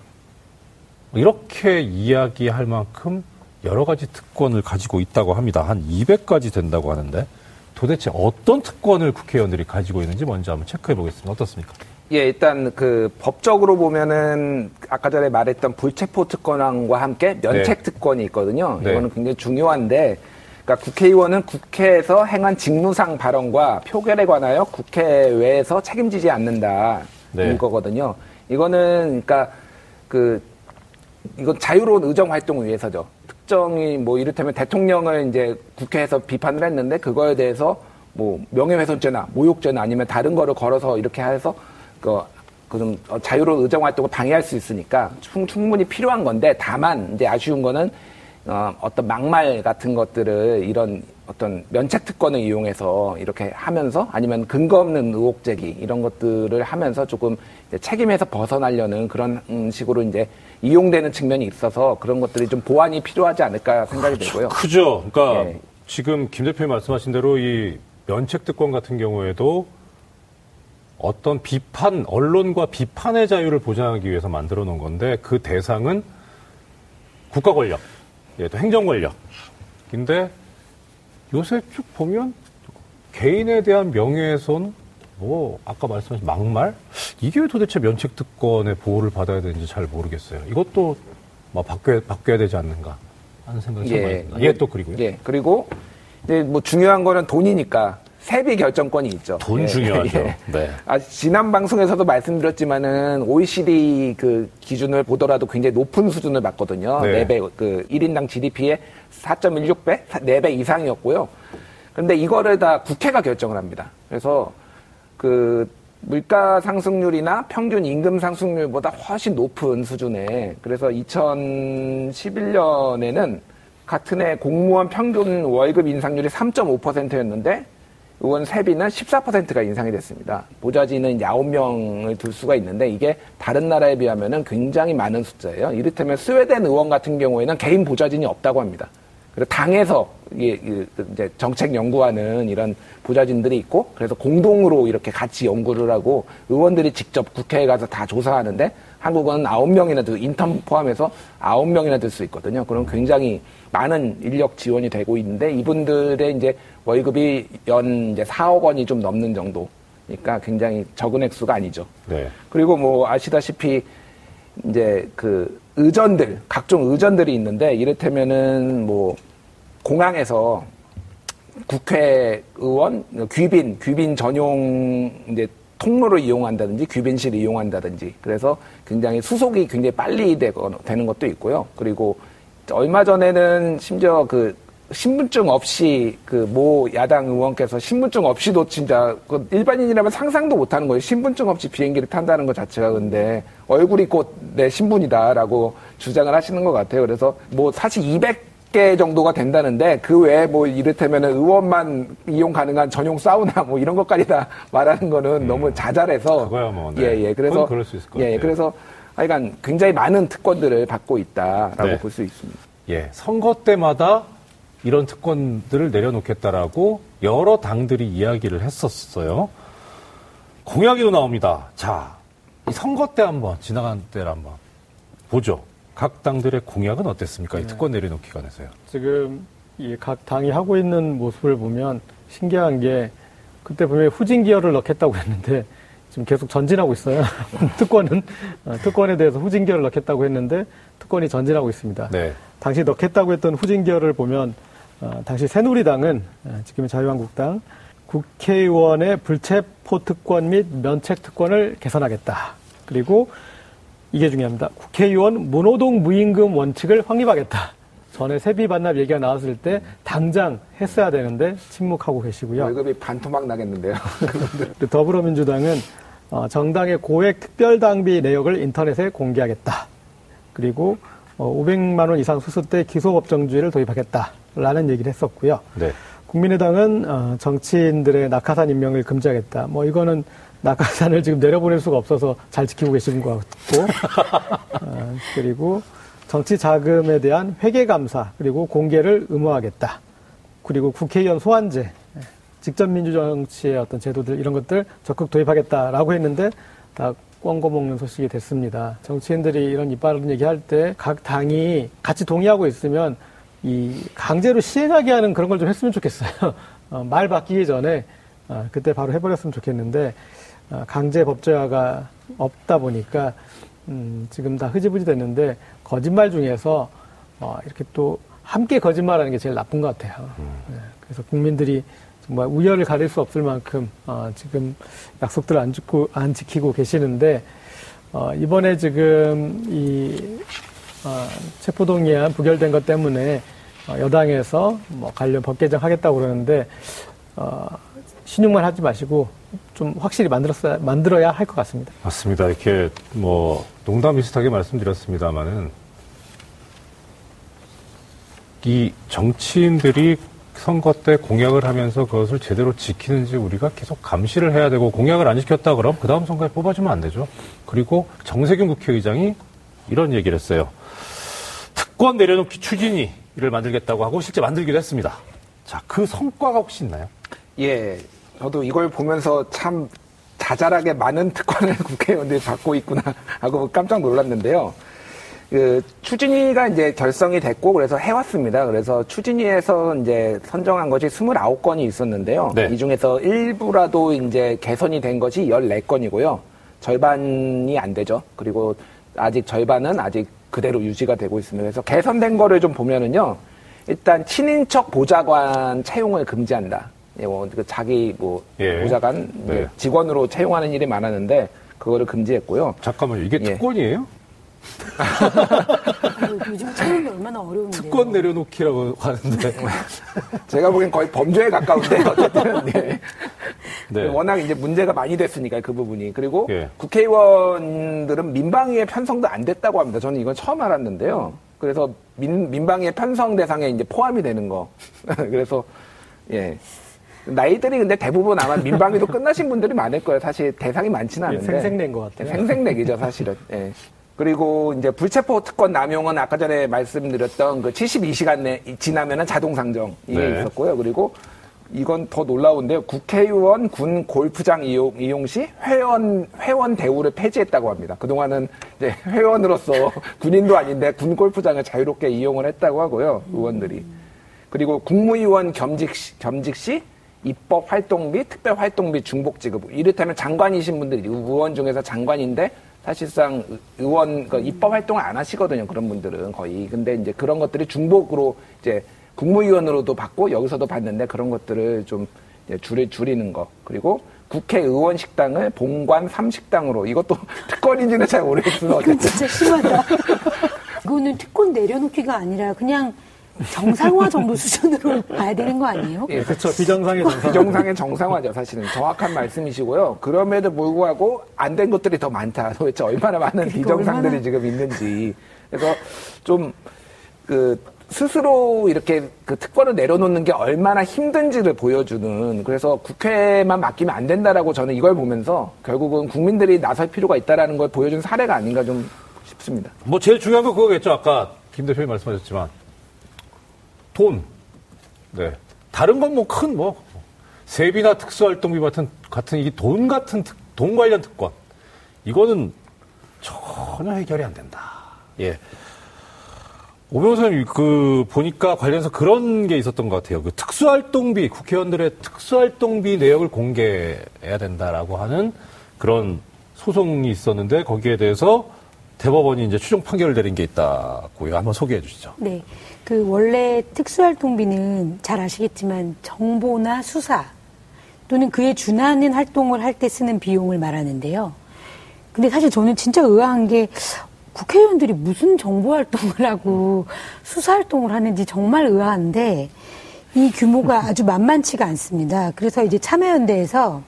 이렇게 이야기할 만큼 여러 가지 특권을 가지고 있다고 합니다. 한 200가지 된다고 하는데 도대체 어떤 특권을 국회의원들이 가지고 있는지 먼저 한번 체크해 보겠습니다. 어떻습니까? 예, 일단 그 법적으로 보면은 아까 전에 말했던 불체포 특권과 함께 면책 네. 특권이 있거든요. 네. 이거는 굉장히 중요한데, 그러니까 국회의원은 국회에서 행한 직무상 발언과 표결에 관하여 국회외에서 책임지지 않는다 네. 이거거든요. 이거는 그러니까 그 이건 자유로운 의정 활동을 위해서죠. 특정이 뭐 이를테면 대통령을 이제 국회에서 비판을 했는데 그거에 대해서 뭐 명예훼손죄나 모욕죄나 아니면 다른 거를 걸어서 이렇게 해서 그, 그좀 자유로운 의정 활동을 방해할 수 있으니까 충, 충분히 필요한 건데 다만 이제 아쉬운 거는 어, 어떤 막말 같은 것들을 이런 어떤 면책 특권을 이용해서 이렇게 하면서 아니면 근거 없는 의혹 제기 이런 것들을 하면서 조금 책임에서 벗어나려는 그런 음, 식으로 이제 이용되는 측면이 있어서 그런 것들이 좀 보완이 필요하지 않을까 생각이 되고요. 크죠. 그러니까 예. 지금 김 대표님 말씀하신 대로 이 면책 특권 같은 경우에도 어떤 비판, 언론과 비판의 자유를 보장하기 위해서 만들어 놓은 건데 그 대상은 국가 권력, 예, 또 행정 권력. 근데 요새 쭉 보면 개인에 대한 명예훼손, 뭐 아까 말씀하신 막말 이게 왜 도대체 면책 특권의 보호를 받아야 되는지 잘 모르겠어요. 이것도 뭐 바뀌어야, 바뀌어야 되지 않는가 하는 생각이 좀 많이 듭니다. 예, 또 그리고요. 예, 그리고 이제 뭐 중요한 거는 돈이니까 세비 결정권이 있죠. 돈 예, 중요하죠. 예. 네. 아, 지난 방송에서도 말씀드렸지만은 OECD 그 기준을 보더라도 굉장히 높은 수준을 맞거든요. 네. 4배, 그 1인당 GDP의 4.16배? 4배 이상이었고요. 근데 이거를 다 국회가 결정을 합니다. 그래서 그 물가 상승률이나 평균 임금 상승률보다 훨씬 높은 수준에 그래서 2011년에는 같은 해 공무원 평균 월급 인상률이 3.5%였는데 의원 세비는 14%가 인상이 됐습니다. 보좌진은 이제 9명을 둘 수가 있는데 이게 다른 나라에 비하면 굉장히 많은 숫자예요. 이를테면 스웨덴 의원 같은 경우에는 개인 보좌진이 없다고 합니다. 그래서 당에서 이제 정책 연구하는 이런 보좌진들이 있고 그래서 공동으로 이렇게 같이 연구를 하고 의원들이 직접 국회에 가서 다 조사하는데 한국은 아홉 명이나 들 인턴 포함해서 아홉 명이나 들 수 있거든요. 그럼 굉장히 많은 인력 지원이 되고 있는데 이분들의 이제 월급이 연 이제 4억 원이 좀 넘는 정도니까 굉장히 적은 액수가 아니죠. 네. 그리고 뭐 아시다시피 이제 그 의전들 각종 의전들이 있는데 이를테면은 뭐 공항에서 국회의원 귀빈 귀빈 전용 이제 통로를 이용한다든지 귀빈실을 이용한다든지 그래서 굉장히 수속이 굉장히 빨리 되는 것도 있고요. 그리고 얼마 전에는 심지어 그 신분증 없이 그 모 야당 의원께서 신분증 없이도 진짜 그 일반인이라면 상상도 못하는 거예요. 신분증 없이 비행기를 탄다는 것 자체가 근데 얼굴이 곧 내 신분이다라고 주장을 하시는 것 같아요. 그래서 뭐 사실 200 개 정도가 된다는데 그 외에 뭐 이를테면 의원만 이용 가능한 전용 사우나 뭐 이런 것까지 다 말하는 거는 너무 자잘해서 음. 그거야 뭐, 네. 예, 예. 그래서 그럴 수 있을 것 예, 예. 같아요. 그래서 하여간 굉장히 많은 특권들을 받고 있다라고 네. 볼수 있습니다. 예, 선거 때마다 이런 특권들을 내려놓겠다라고 여러 당들이 이야기를 했었어요. 공약이도 나옵니다. 자, 이 선거 때 한번 지나간 때를 한번 보죠. 각 당들의 공약은 어땠습니까? 이 특권 내려놓기 관해서요. 지금 이각 당이 하고 있는 모습을 보면 신기한 게 그때 분명히 후진 기어를 넣겠다고 했는데 지금 계속 전진하고 있어요. 특권은 어, 특권에 대해서 후진 기어를 넣겠다고 했는데 특권이 전진하고 있습니다. 네. 당시 넣겠다고 했던 후진 기어를 보면 어, 당시 새누리당은 어, 지금의 자유한국당 국회의원의 불체포 특권 및 면책 특권을 개선하겠다. 그리고 이게 중요합니다. 국회의원 무노동 무임금 원칙을 확립하겠다. 전에 세비 반납 얘기가 나왔을 때 당장 했어야 되는데 침묵하고 계시고요. 월급이 반토막 나겠는데요. 더불어민주당은 어, 정당의 고액 특별당비 내역을 인터넷에 공개하겠다. 그리고 어, 500만 원 이상 수수 때 기소법정주의를 도입하겠다라는 얘기를 했었고요. 네. 국민의당은 어, 정치인들의 낙하산 임명을 금지하겠다. 뭐 이거는 낙하산을 지금 내려보낼 수가 없어서 잘 지키고 계신 것 같고, 어, 그리고 정치 자금에 대한 회계 감사 그리고 공개를 의무화하겠다. 그리고 국회의원 소환제, 예, 직접 민주정치의 어떤 제도들 이런 것들 적극 도입하겠다라고 했는데 다 꽝고 먹는 소식이 됐습니다. 정치인들이 이런 이빠른 얘기할 때 각 당이 같이 동의하고 있으면 이 강제로 시행하게 하는 그런 걸 좀 했으면 좋겠어요. 어, 말 바뀌기 전에 어, 그때 바로 해버렸으면 좋겠는데 어, 강제 법제화가 없다 보니까 음, 지금 다 흐지부지 됐는데 거짓말 중에서 어, 이렇게 또 함께 거짓말하는 게 제일 나쁜 것 같아요. 네, 그래서 국민들이 정말 우열을 가릴 수 없을 만큼 어, 지금 약속들을 안 지키고, 안 지키고 계시는데 어, 이번에 지금 이 어, 체포동의안 부결된 것 때문에 어, 여당에서 뭐 관련 법 개정하겠다고 그러는데 어, 신용만 하지 마시고 좀 확실히 만들었어야 만들어야 할 것 같습니다. 맞습니다. 이렇게 뭐 농담 비슷하게 말씀드렸습니다만은 이 정치인들이 선거 때 공약을 하면서 그것을 제대로 지키는지 우리가 계속 감시를 해야 되고 공약을 안 지켰다 그럼 그 다음 선거에 뽑아주면 안 되죠. 그리고 정세균 국회의장이 이런 얘기를 했어요. 특권 내려놓기 추진위를 만들겠다고 하고 실제 만들기도 했습니다. 자, 그 성과가 혹시 있나요? 예, 저도 이걸 보면서 참 자잘하게 많은 특권을 국회의원들이 받고 있구나 하고 깜짝 놀랐는데요. 그 추진위가 이제 결성이 됐고 그래서 해왔습니다. 그래서 추진위에서 이제 선정한 것이 29건이 있었는데요. 네. 이 중에서 일부라도 이제 개선이 된 것이 14건이고요. 절반이 안 되죠. 그리고 아직 절반은 아직 그대로 유지가 되고 있습니다. 그래서 개선된 거를 좀 보면은요. 일단 친인척 보좌관 채용을 금지한다. 예, 뭐, 그 자기 뭐, 예. 보좌관 이제 네. 직원으로 채용하는 일이 많았는데, 그거를 금지했고요. 잠깐만요. 이게 예. 특권이에요? 요즘 채용이 얼마나 어려운데. 특권 내려놓기라고 하는데. 제가 보기엔 거의 범죄에 가까운데, 어쨌든, 네. 네. 워낙 이제 문제가 많이 됐으니까, 그 부분이. 그리고 예. 국회의원들은 민방위에 편성도 안 됐다고 합니다. 저는 이건 처음 알았는데요. 그래서 민, 민방위의 편성 대상에 이제 포함이 되는 거. 그래서, 예. 나이들이 근데 대부분 아마 민방위도 끝나신 분들이 많을 거예요. 사실 대상이 많지는 예, 않은데. 생색낸 것 같아요. 생색내기죠, 사실은. 예. 그리고 이제 불체포 특권 남용은 아까 전에 말씀드렸던 그 72시간 내 지나면은 자동 상정 이게 네. 있었고요. 그리고 이건 더 놀라운데요. 국회의원 군 골프장 이용, 이용 시 회원 회원 대우를 폐지했다고 합니다. 그동안은 이제 회원으로서 군인도 아닌데 군 골프장을 자유롭게 이용을 했다고 하고요. 의원들이. 그리고 국무위원 겸직 시, 겸직 시 입법 활동비, 특별 활동비 중복 지급. 이를테면 장관이신 분들이 의원 중에서 장관인데 사실상 의- 의원 그 입법 활동을 안 하시거든요. 그런 분들은 거의. 근데 이제 그런 것들이 중복으로 이제 국무위원으로도 받고 여기서도 받는데 그런 것들을 좀 줄이 줄이는 거. 그리고 국회의원 식당을 본관 3식당으로 이것도 특권인지는 잘 모르겠으나 어쨌든 진짜 심하다. 이거는 특권 내려놓기가 아니라 그냥 정상화 정도 수준으로 봐야 되는 거 아니에요? 예, 그렇죠. 비정상의 정상. 비정상의 정상화죠, 사실은. 정확한 말씀이시고요. 그럼에도 불구하고 안 된 것들이 더 많다. 도대체 얼마나 많은 그러니까 비정상들이 얼마나- 지금 있는지. 그래서 좀, 그, 스스로 이렇게 그 특권을 내려놓는 게 얼마나 힘든지를 보여주는 그래서 국회만 맡기면 안 된다라고 저는 이걸 보면서 결국은 국민들이 나설 필요가 있다라는 걸 보여준 사례가 아닌가 좀 싶습니다. 뭐 제일 중요한 건 그거겠죠. 아까 김 대표님 말씀하셨지만 돈. 네. 다른 건 뭐 큰 뭐 세비나 특수활동비 같은 같은 이 돈 같은 특, 돈 관련 특권 이거는 전혀 해결이 안 된다. 예. 오 변호사님 그 보니까 관련해서 그런 게 있었던 것 같아요. 그 특수활동비 국회의원들의 특수활동비 내역을 공개해야 된다라고 하는 그런 소송이 있었는데 거기에 대해서 대법원이 이제 추종 판결을 내린 게 있다고요. 한번 소개해 주시죠. 네. 그 원래 특수활동비는 잘 아시겠지만 정보나 수사 또는 그에 준하는 활동을 할 때 쓰는 비용을 말하는데요. 근데 사실 저는 진짜 의아한 게 국회의원들이 무슨 정보 활동을 하고 수사 활동을 하는지 정말 의아한데 이 규모가 아주 만만치가 않습니다. 그래서 이제 참여연대에서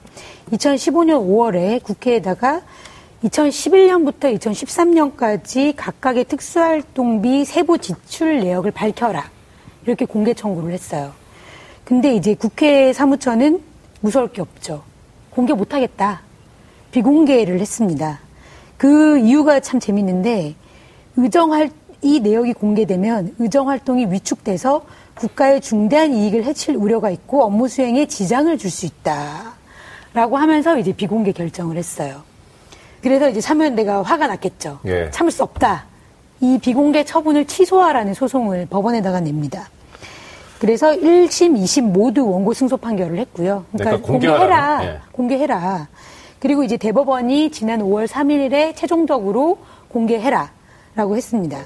2015년 5월에 국회에다가 2011년부터 2013년까지 각각의 특수활동비 세부 지출 내역을 밝혀라. 이렇게 공개 청구를 했어요. 근데 이제 국회 사무처는 무서울 게 없죠. 공개 못 하겠다. 비공개를 했습니다. 그 이유가 참 재밌는데 의정할 이 내역이 공개되면 의정 활동이 위축돼서 국가의 중대한 이익을 해칠 우려가 있고 업무 수행에 지장을 줄 수 있다 라고 하면서 이제 비공개 결정을 했어요. 그래서 이제 참여연대가 화가 났겠죠. 예. 참을 수 없다. 이 비공개 처분을 취소하라는 소송을 법원에다가 냅니다. 그래서 1심, 2심 모두 원고 승소 판결을 했고요. 그러니까, 그러니까 공개해라. 예. 공개해라. 그리고 이제 대법원이 지난 5월 3일에 최종적으로 공개해라. 라고 했습니다.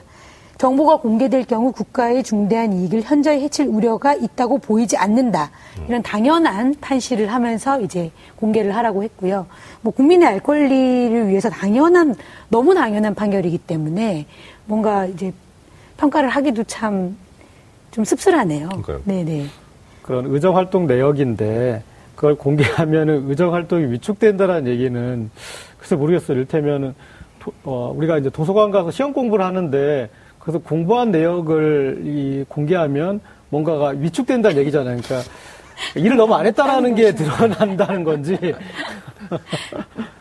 정보가 공개될 경우 국가의 중대한 이익을 현저히 해칠 우려가 있다고 보이지 않는다. 이런 당연한 판시를 하면서 이제 공개를 하라고 했고요. 뭐 국민의 알 권리를 위해서 당연한 너무 당연한 판결이기 때문에 뭔가 이제 평가를 하기도 참 좀 씁쓸하네요. 그러니까요. 네네. 그런 의정 활동 내역인데 그걸 공개하면은 의정 활동이 위축된다라는 얘기는 글쎄 모르겠어요. 이를테면은 도- 어, 우리가 이제 도서관 가서 시험 공부를 하는데 그래서 공부한 내역을 이 공개하면 뭔가가 위축된다는 얘기잖아요. 그러니까 일을 너무 안 했다라는 게 드러난다는 건지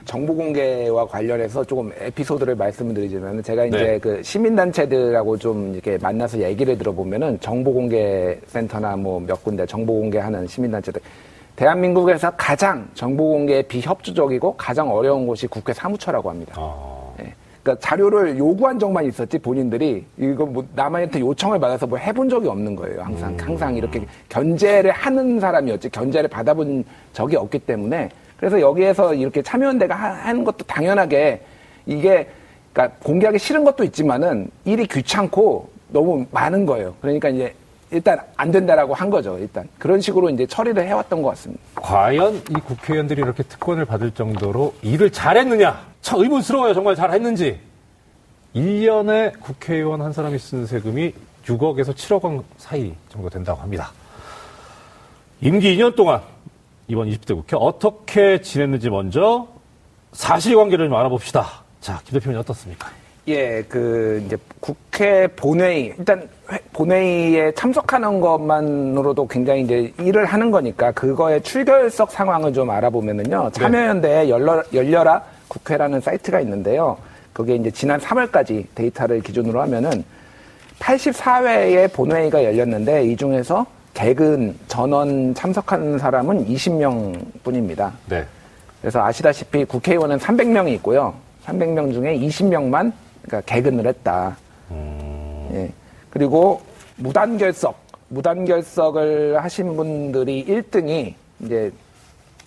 정보 공개와 관련해서 조금 에피소드를 말씀을 드리자면 제가 이제 네. 그 시민단체들하고 좀 이렇게 만나서 얘기를 들어보면은 정보 공개 센터나 뭐 몇 군데 정보 공개하는 시민단체들 대한민국에서 가장 정보 공개에 비협조적이고 가장 어려운 곳이 국회 사무처라고 합니다. 아, 예. 그러니까 자료를 요구한 적만 있었지 본인들이 이거 뭐 남한테 요청을 받아서 뭐 해본 적이 없는 거예요. 항상 항상 이렇게 견제를 하는 사람이었지 견제를 받아본 적이 없기 때문에 그래서 여기에서 이렇게 참여연대가 하- 하는 것도 당연하게 이게 그러니까 공개하기 싫은 것도 있지만은 일이 귀찮고 너무 많은 거예요. 그러니까 이제 일단 안 된다라고 한 거죠. 일단 그런 식으로 이제 처리를 해왔던 것 같습니다. 과연 이 국회의원들이 이렇게 특권을 받을 정도로 일을 잘했느냐? 참 의문스러워요. 정말 잘 했는지. 1년에 국회의원 한 사람이 쓰는 세금이 6억에서 7억 원 사이 정도 된다고 합니다. 임기 2년 동안 이번 20대 국회 어떻게 지냈는지 먼저 사실관계를 좀 알아봅시다. 자, 김 대표님 어떻습니까? 예, 그 이제 국회 본회의 일단 회- 본회의에 참석하는 것만으로도 굉장히 이제 일을 하는 거니까 그거의 출결석 상황을 좀 알아보면은요. 참여연대 열려, 열려라 국회라는 사이트가 있는데요. 그게 이제 지난 3월까지 데이터를 기준으로 하면은 84회의 본회의가 열렸는데 이 중에서 개근 전원 참석하는 사람은 20명 뿐입니다. 네. 그래서 아시다시피 국회의원은 300명이 있고요. 300명 중에 20명만 그러니까 개근을 했다. 예. 그리고 무단결석, 무단결석을 하신 분들이 1등이 이제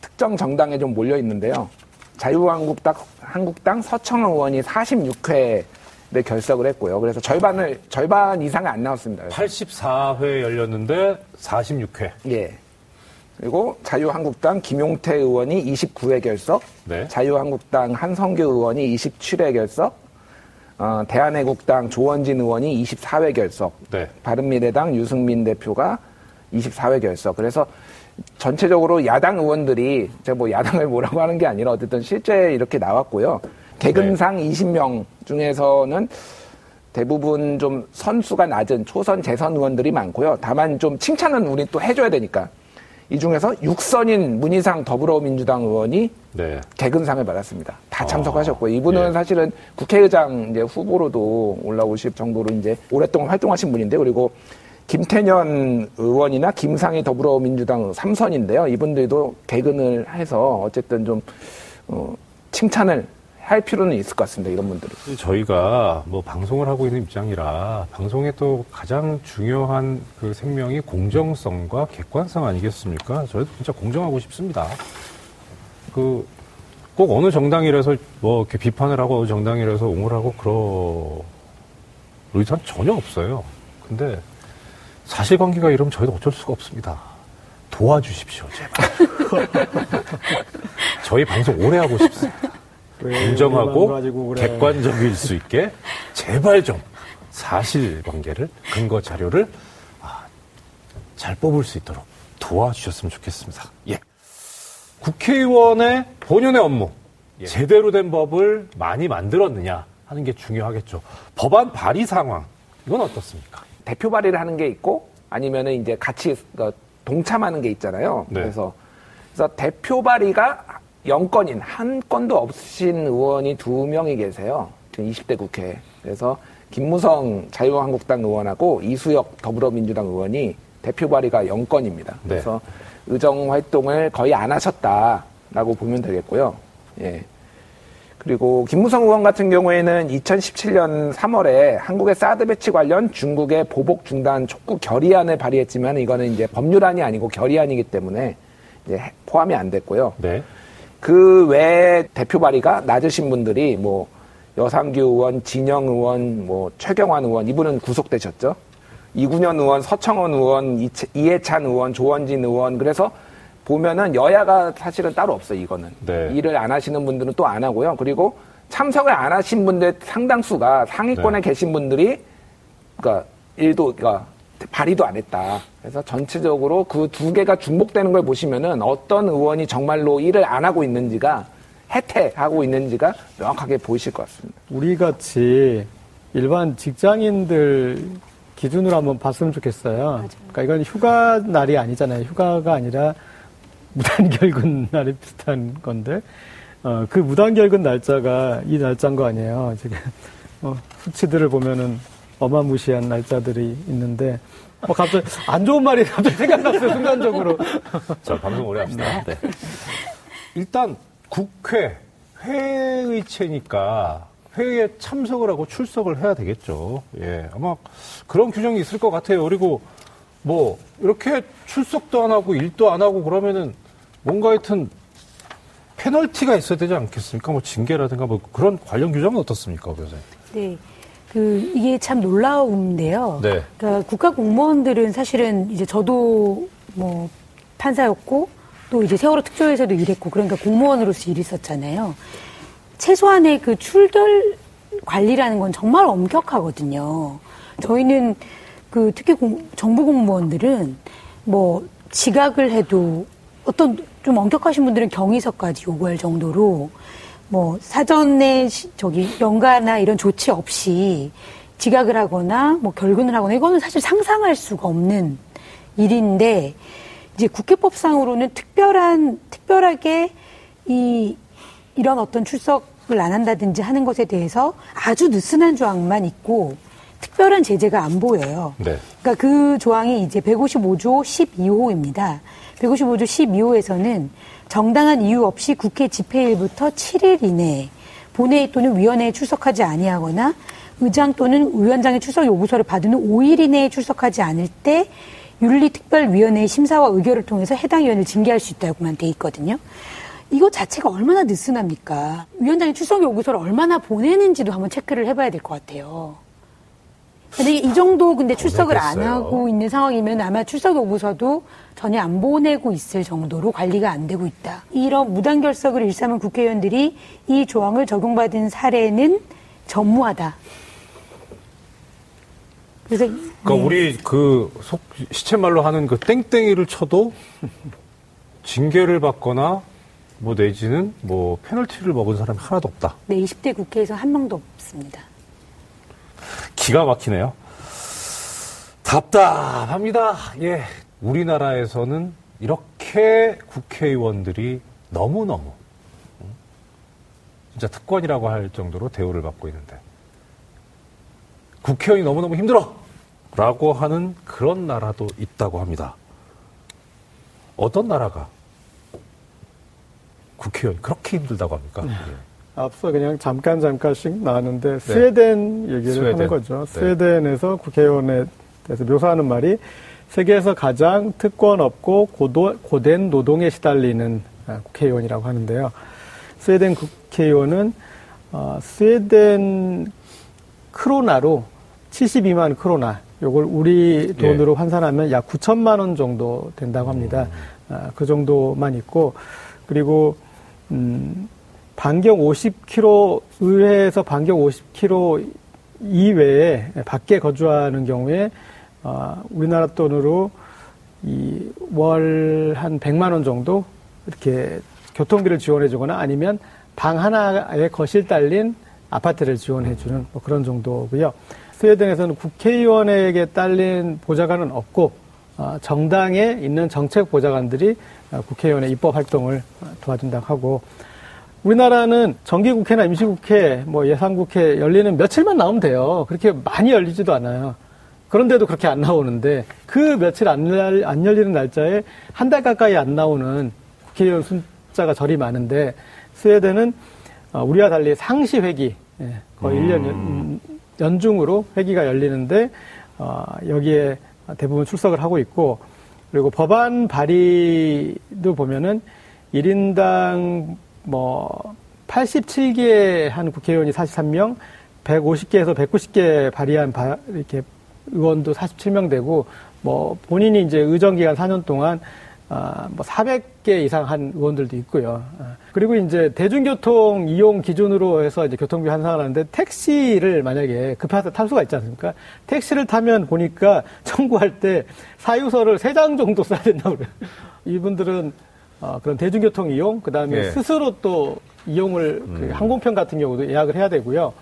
특정 정당에 좀 몰려 있는데요. 자유한국당 한국당 서청원 의원이 46회를 결석을 했고요. 그래서 절반을 절반 이상이 안 나왔습니다. 84회 열렸는데 46회. 예. 그리고 자유한국당 김용태 의원이 29회 결석, 네. 자유한국당 한성규 의원이 27회 결석, 어, 대한애국당 조원진 의원이 24회 결석, 네. 바른미래당 유승민 대표가 24회 결석. 그래서 전체적으로 야당 의원들이 제가 뭐 야당을 뭐라고 하는 게 아니라 어쨌든 실제 이렇게 나왔고요. 개근상 20명 중에서는 대부분 좀 선수가 낮은 초선 재선 의원들이 많고요. 다만 좀 칭찬은 우리 또 해줘야 되니까. 이 중에서 육선인 문희상 더불어민주당 의원이 네. 개근상을 받았습니다. 다 아, 참석하셨고 이분은 예. 사실은 국회의장 이제 후보로도 올라오실 정도로 이제 오랫동안 활동하신 분인데 그리고 김태년 의원이나 김상희 더불어민주당 삼선인데요. 이분들도 개근을 해서 어쨌든 좀 어, 칭찬을 할 필요는 있을 것 같습니다. 이런 분들은. 저희가 뭐 방송을 하고 있는 입장이라 방송의 또 가장 중요한 그 생명이 공정성과 객관성 아니겠습니까? 저희도 진짜 공정하고 싶습니다. 그, 꼭 어느 정당이라서 뭐 이렇게 비판을 하고 어느 정당이라서 옹호를 하고 그럴 의사는 전혀 없어요. 근데 사실관계가 이러면 저희도 어쩔 수가 없습니다. 도와주십시오, 제발. 저희 방송 오래 하고 싶습니다. 왜 공정하고. 객관적일 수 있게 제발 좀 사실관계를 근거 자료를 아, 잘 뽑을 수 있도록 도와주셨으면 좋겠습니다. 예. 국회의원의 본연의 업무 제대로 된 법을 많이 만들었느냐 하는 게 중요하겠죠. 법안 발의 상황 이건 어떻습니까? 대표 발의를 하는 게 있고 아니면은 이제 같이 그 동참하는 게 있잖아요. 네. 그래서 그래서 대표 발의가 0건인 한 건도 없으신 의원이 두 명이 계세요. 지금 20대 국회. 그래서 김무성 자유한국당 의원하고 이수혁 더불어민주당 의원이 대표 발의가 0건입니다. 네. 그래서 의정 활동을 거의 안 하셨다라고 보면 되겠고요. 예. 그리고 김무성 의원 같은 경우에는 2017년 3월에 한국의 사드 배치 관련 중국의 보복 중단 촉구 결의안을 발의했지만 이거는 이제 법률안이 아니고 결의안이기 때문에 이제 포함이 안 됐고요. 네. 그 외에 대표 발의가 낮으신 분들이 뭐 여상규 의원, 진영 의원, 뭐 최경환 의원 이분은 구속되셨죠. 이군현 의원, 서청원 의원, 이해찬 의원, 조원진 의원 그래서 보면은 여야가 사실은 따로 없어요. 이거는 네. 일을 안 하시는 분들은 또 안 하고요. 그리고 참석을 안 하신 분들 상당수가 상위권에 네. 계신 분들이 그러니까 일도 그러니까 발의도 안 했다. 그래서 전체적으로 그 두 개가 중복되는 걸 보시면은 어떤 의원이 정말로 일을 안 하고 있는지가 해태하고 있는지가 명확하게 보이실 것 같습니다. 우리 같이 일반 직장인들 기준으로 한번 봤으면 좋겠어요. 그러니까 이건 휴가 날이 아니잖아요. 휴가가 아니라 무단결근 날이 비슷한 건데, 어, 그 무단결근 날짜가 이 날짜인 거 아니에요. 지금, 어, 수치들을 보면은 어마무시한 날짜들이 있는데, 어, 갑자기 안 좋은 말이 갑자기 생각났어요, 순간적으로. 자, 방송 오래 합시다. 네. 일단 국회 회의체니까 회의에 참석을 하고 출석을 해야 되겠죠. 예, 아마 그런 규정이 있을 것 같아요. 그리고 뭐 이렇게 출석도 안 하고 일도 안 하고 그러면은 뭔가 하여튼 페널티가 있어야 되지 않겠습니까? 뭐 징계라든가 뭐 그런 관련 규정은 어떻습니까, 교수님? 네. 그, 이게 참 놀라운데요. 네. 그러니까 국가 공무원들은 사실은 이제 저도 뭐 판사였고 또 이제 세월호 특조에서도 일했고 그러니까 공무원으로서 일했었잖아요. 최소한의 그 출결 관리라는 건 정말 엄격하거든요. 저희는 그 특히 공- 정부 공무원들은 뭐 지각을 해도 어떤 좀 엄격하신 분들은 경위서까지 요구할 정도로 뭐 사전에 시- 저기 연가나 이런 조치 없이 지각을 하거나 뭐 결근을 하거나 이거는 사실 상상할 수가 없는 일인데 이제 국회법상으로는 특별한 특별하게 이 이런 어떤 출석을 안 한다든지 하는 것에 대해서 아주 느슨한 조항만 있고 특별한 제재가 안 보여요. 네. 그러니까 그 조항이 이제 155조 12호입니다. 155조 12호에서는 정당한 이유 없이 국회 집회일부터 7일 이내에 본회의 또는 위원회에 출석하지 아니하거나 의장 또는 위원장의 출석 요구서를 받은 후 5일 이내에 출석하지 않을 때 윤리특별위원회의 심사와 의결을 통해서 해당 위원을 징계할 수 있다고만 돼 있거든요. 이거 자체가 얼마나 느슨합니까? 위원장의 출석 요구서를 얼마나 보내는지도 한번 체크를 해봐야 될 것 같아요. 근데 이 정도 근데 출석을 안 보내겠어요. 하고 있는 상황이면 아마 출석 요구서도 전혀 안 보내고 있을 정도로 관리가 안 되고 있다. 이런 무단결석을 일삼은 국회의원들이 이 조항을 적용받은 사례는 전무하다. 그래서 그러니까 네. 우리 그 속, 시쳇말로 하는 그 땡땡이를 쳐도 징계를 받거나 뭐 내지는 뭐 페널티를 먹은 사람이 하나도 없다. 네, 20대 국회에서 한 명도 없습니다. 기가 막히네요. 답답합니다. 예. 우리나라에서는 이렇게 국회의원들이 너무너무 진짜 특권이라고 할 정도로 대우를 받고 있는데 국회의원이 너무너무 힘들어! 라고 하는 그런 나라도 있다고 합니다. 어떤 나라가 국회의원이 그렇게 힘들다고 합니까? 예. 앞서 그냥 잠깐 잠깐씩 나왔는데 스웨덴 얘기를 스웨덴. 하는 거죠. 네. 스웨덴에서 국회의원에 대해서 묘사하는 말이 세계에서 가장 특권 없고 고도, 고된 노동에 시달리는 아, 국회의원이라고 하는데요. 스웨덴 국회의원은 어, 스웨덴 크로나로 72만 크로나 요걸 우리 돈으로 환산하면 약 9천만 원 정도 된다고 합니다. 아, 그 정도만 있고 그리고 음, 반경 50km 의회에서 반경 50km 이외에 밖에 거주하는 경우에 어, 우리나라 돈으로 이 월 한 100만 원 정도 이렇게 교통비를 지원해 주거나 아니면 방 하나에 거실 딸린 아파트를 지원해 주는 뭐 그런 정도고요. 스웨덴에서는 국회의원에게 딸린 보좌관은 없고 어, 정당에 있는 정책 보좌관들이 어, 국회의원의 입법 활동을 어, 도와준다고 하고 우리나라는 정기국회나 임시국회, 뭐 예산국회 열리는 며칠만 나오면 돼요. 그렇게 많이 열리지도 않아요. 그런데도 그렇게 안 나오는데 그 며칠 안, 열- 안 열리는 날짜에 한 달 가까이 안 나오는 국회의원 숫자가 저리 많은데 스웨덴은 어, 우리와 달리 상시 회기 예, 거의 일 1년 연, 연중으로 회기가 열리는데 어, 여기에 대부분 출석을 하고 있고 그리고 법안 발의도 보면은 1인당 뭐 87개 한 국회의원이 43명, 150개에서 190개 발의한 바- 이렇게 의원도 47명 되고 뭐 본인이 이제 의정 기간 4년 동안 아, 뭐 400개 이상 한 의원들도 있고요. 아, 그리고 이제 대중교통 이용 기준으로 해서 이제 교통비 환상을 하는데 택시를 만약에 급해서 탈 수가 있지 않습니까? 택시를 타면 보니까 청구할 때 사유서를 세장 정도 써야 된다고 그래요. 이분들은 어, 그런 대중교통 이용, 그 다음에 예. 스스로 또 이용을 그 항공편 같은 경우도 예약을 해야 되고요.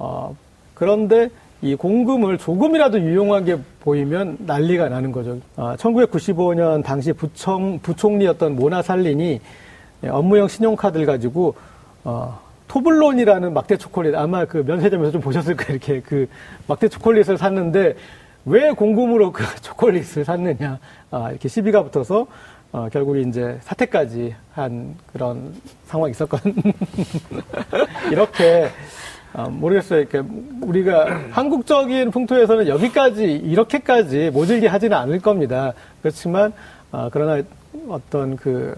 어, 그런데 이 공금을 조금이라도 유용하게 보이면 난리가 나는 거죠. 어, 1995년 당시 부청, 부총리였던 모나 살린이 예, 업무용 신용카드를 가지고 어, 토블론이라는 막대 초콜릿 아마 그 면세점에서 좀 보셨을 거예요. 이렇게 그 막대 초콜릿을 샀는데 왜 공금으로 그 초콜릿을 샀느냐 아, 이렇게 시비가 붙어서 어, 결국 이제 사퇴까지 한 그런 상황이 있었거든요. 이렇게 아, 모르겠어요. 이렇게 우리가 한국적인 풍토에서는 여기까지 이렇게까지 모질게 하지는 않을 겁니다. 그렇지만 아, 그러나 어떤 그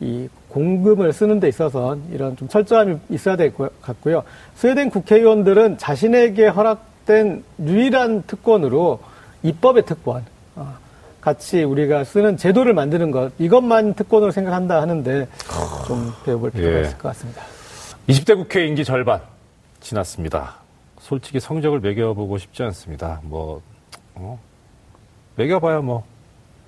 이 공금을 쓰는 데 있어서 이런 좀 철저함이 있어야 될 것 같고요. 스웨덴 국회의원들은 자신에게 허락된 유일한 특권으로 입법의 특권, 어, 같이 우리가 쓰는 제도를 만드는 것 이것만 특권으로 생각한다 하는데 좀 배워볼 필요가 예. 있을 것 같습니다. 20대 국회 임기 절반 지났습니다. 솔직히 성적을 매겨보고 싶지 않습니다. 뭐, 어, 매겨봐야 뭐,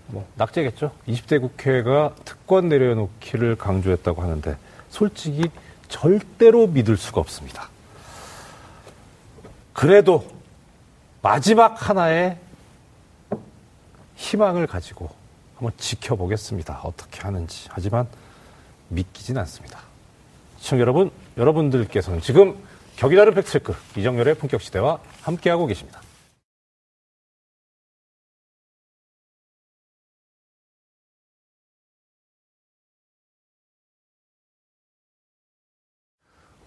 뭐, 낙제겠죠? 20대 국회가 특권 내려놓기를 강조했다고 하는데, 솔직히 절대로 믿을 수가 없습니다. 그래도 마지막 하나의 희망을 가지고 한번 지켜보겠습니다. 어떻게 하는지. 하지만 믿기진 않습니다. 시청자 여러분, 여러분들께서는 지금 격이 다른 팩트체크 이정열의 품격 시대와 함께하고 계십니다.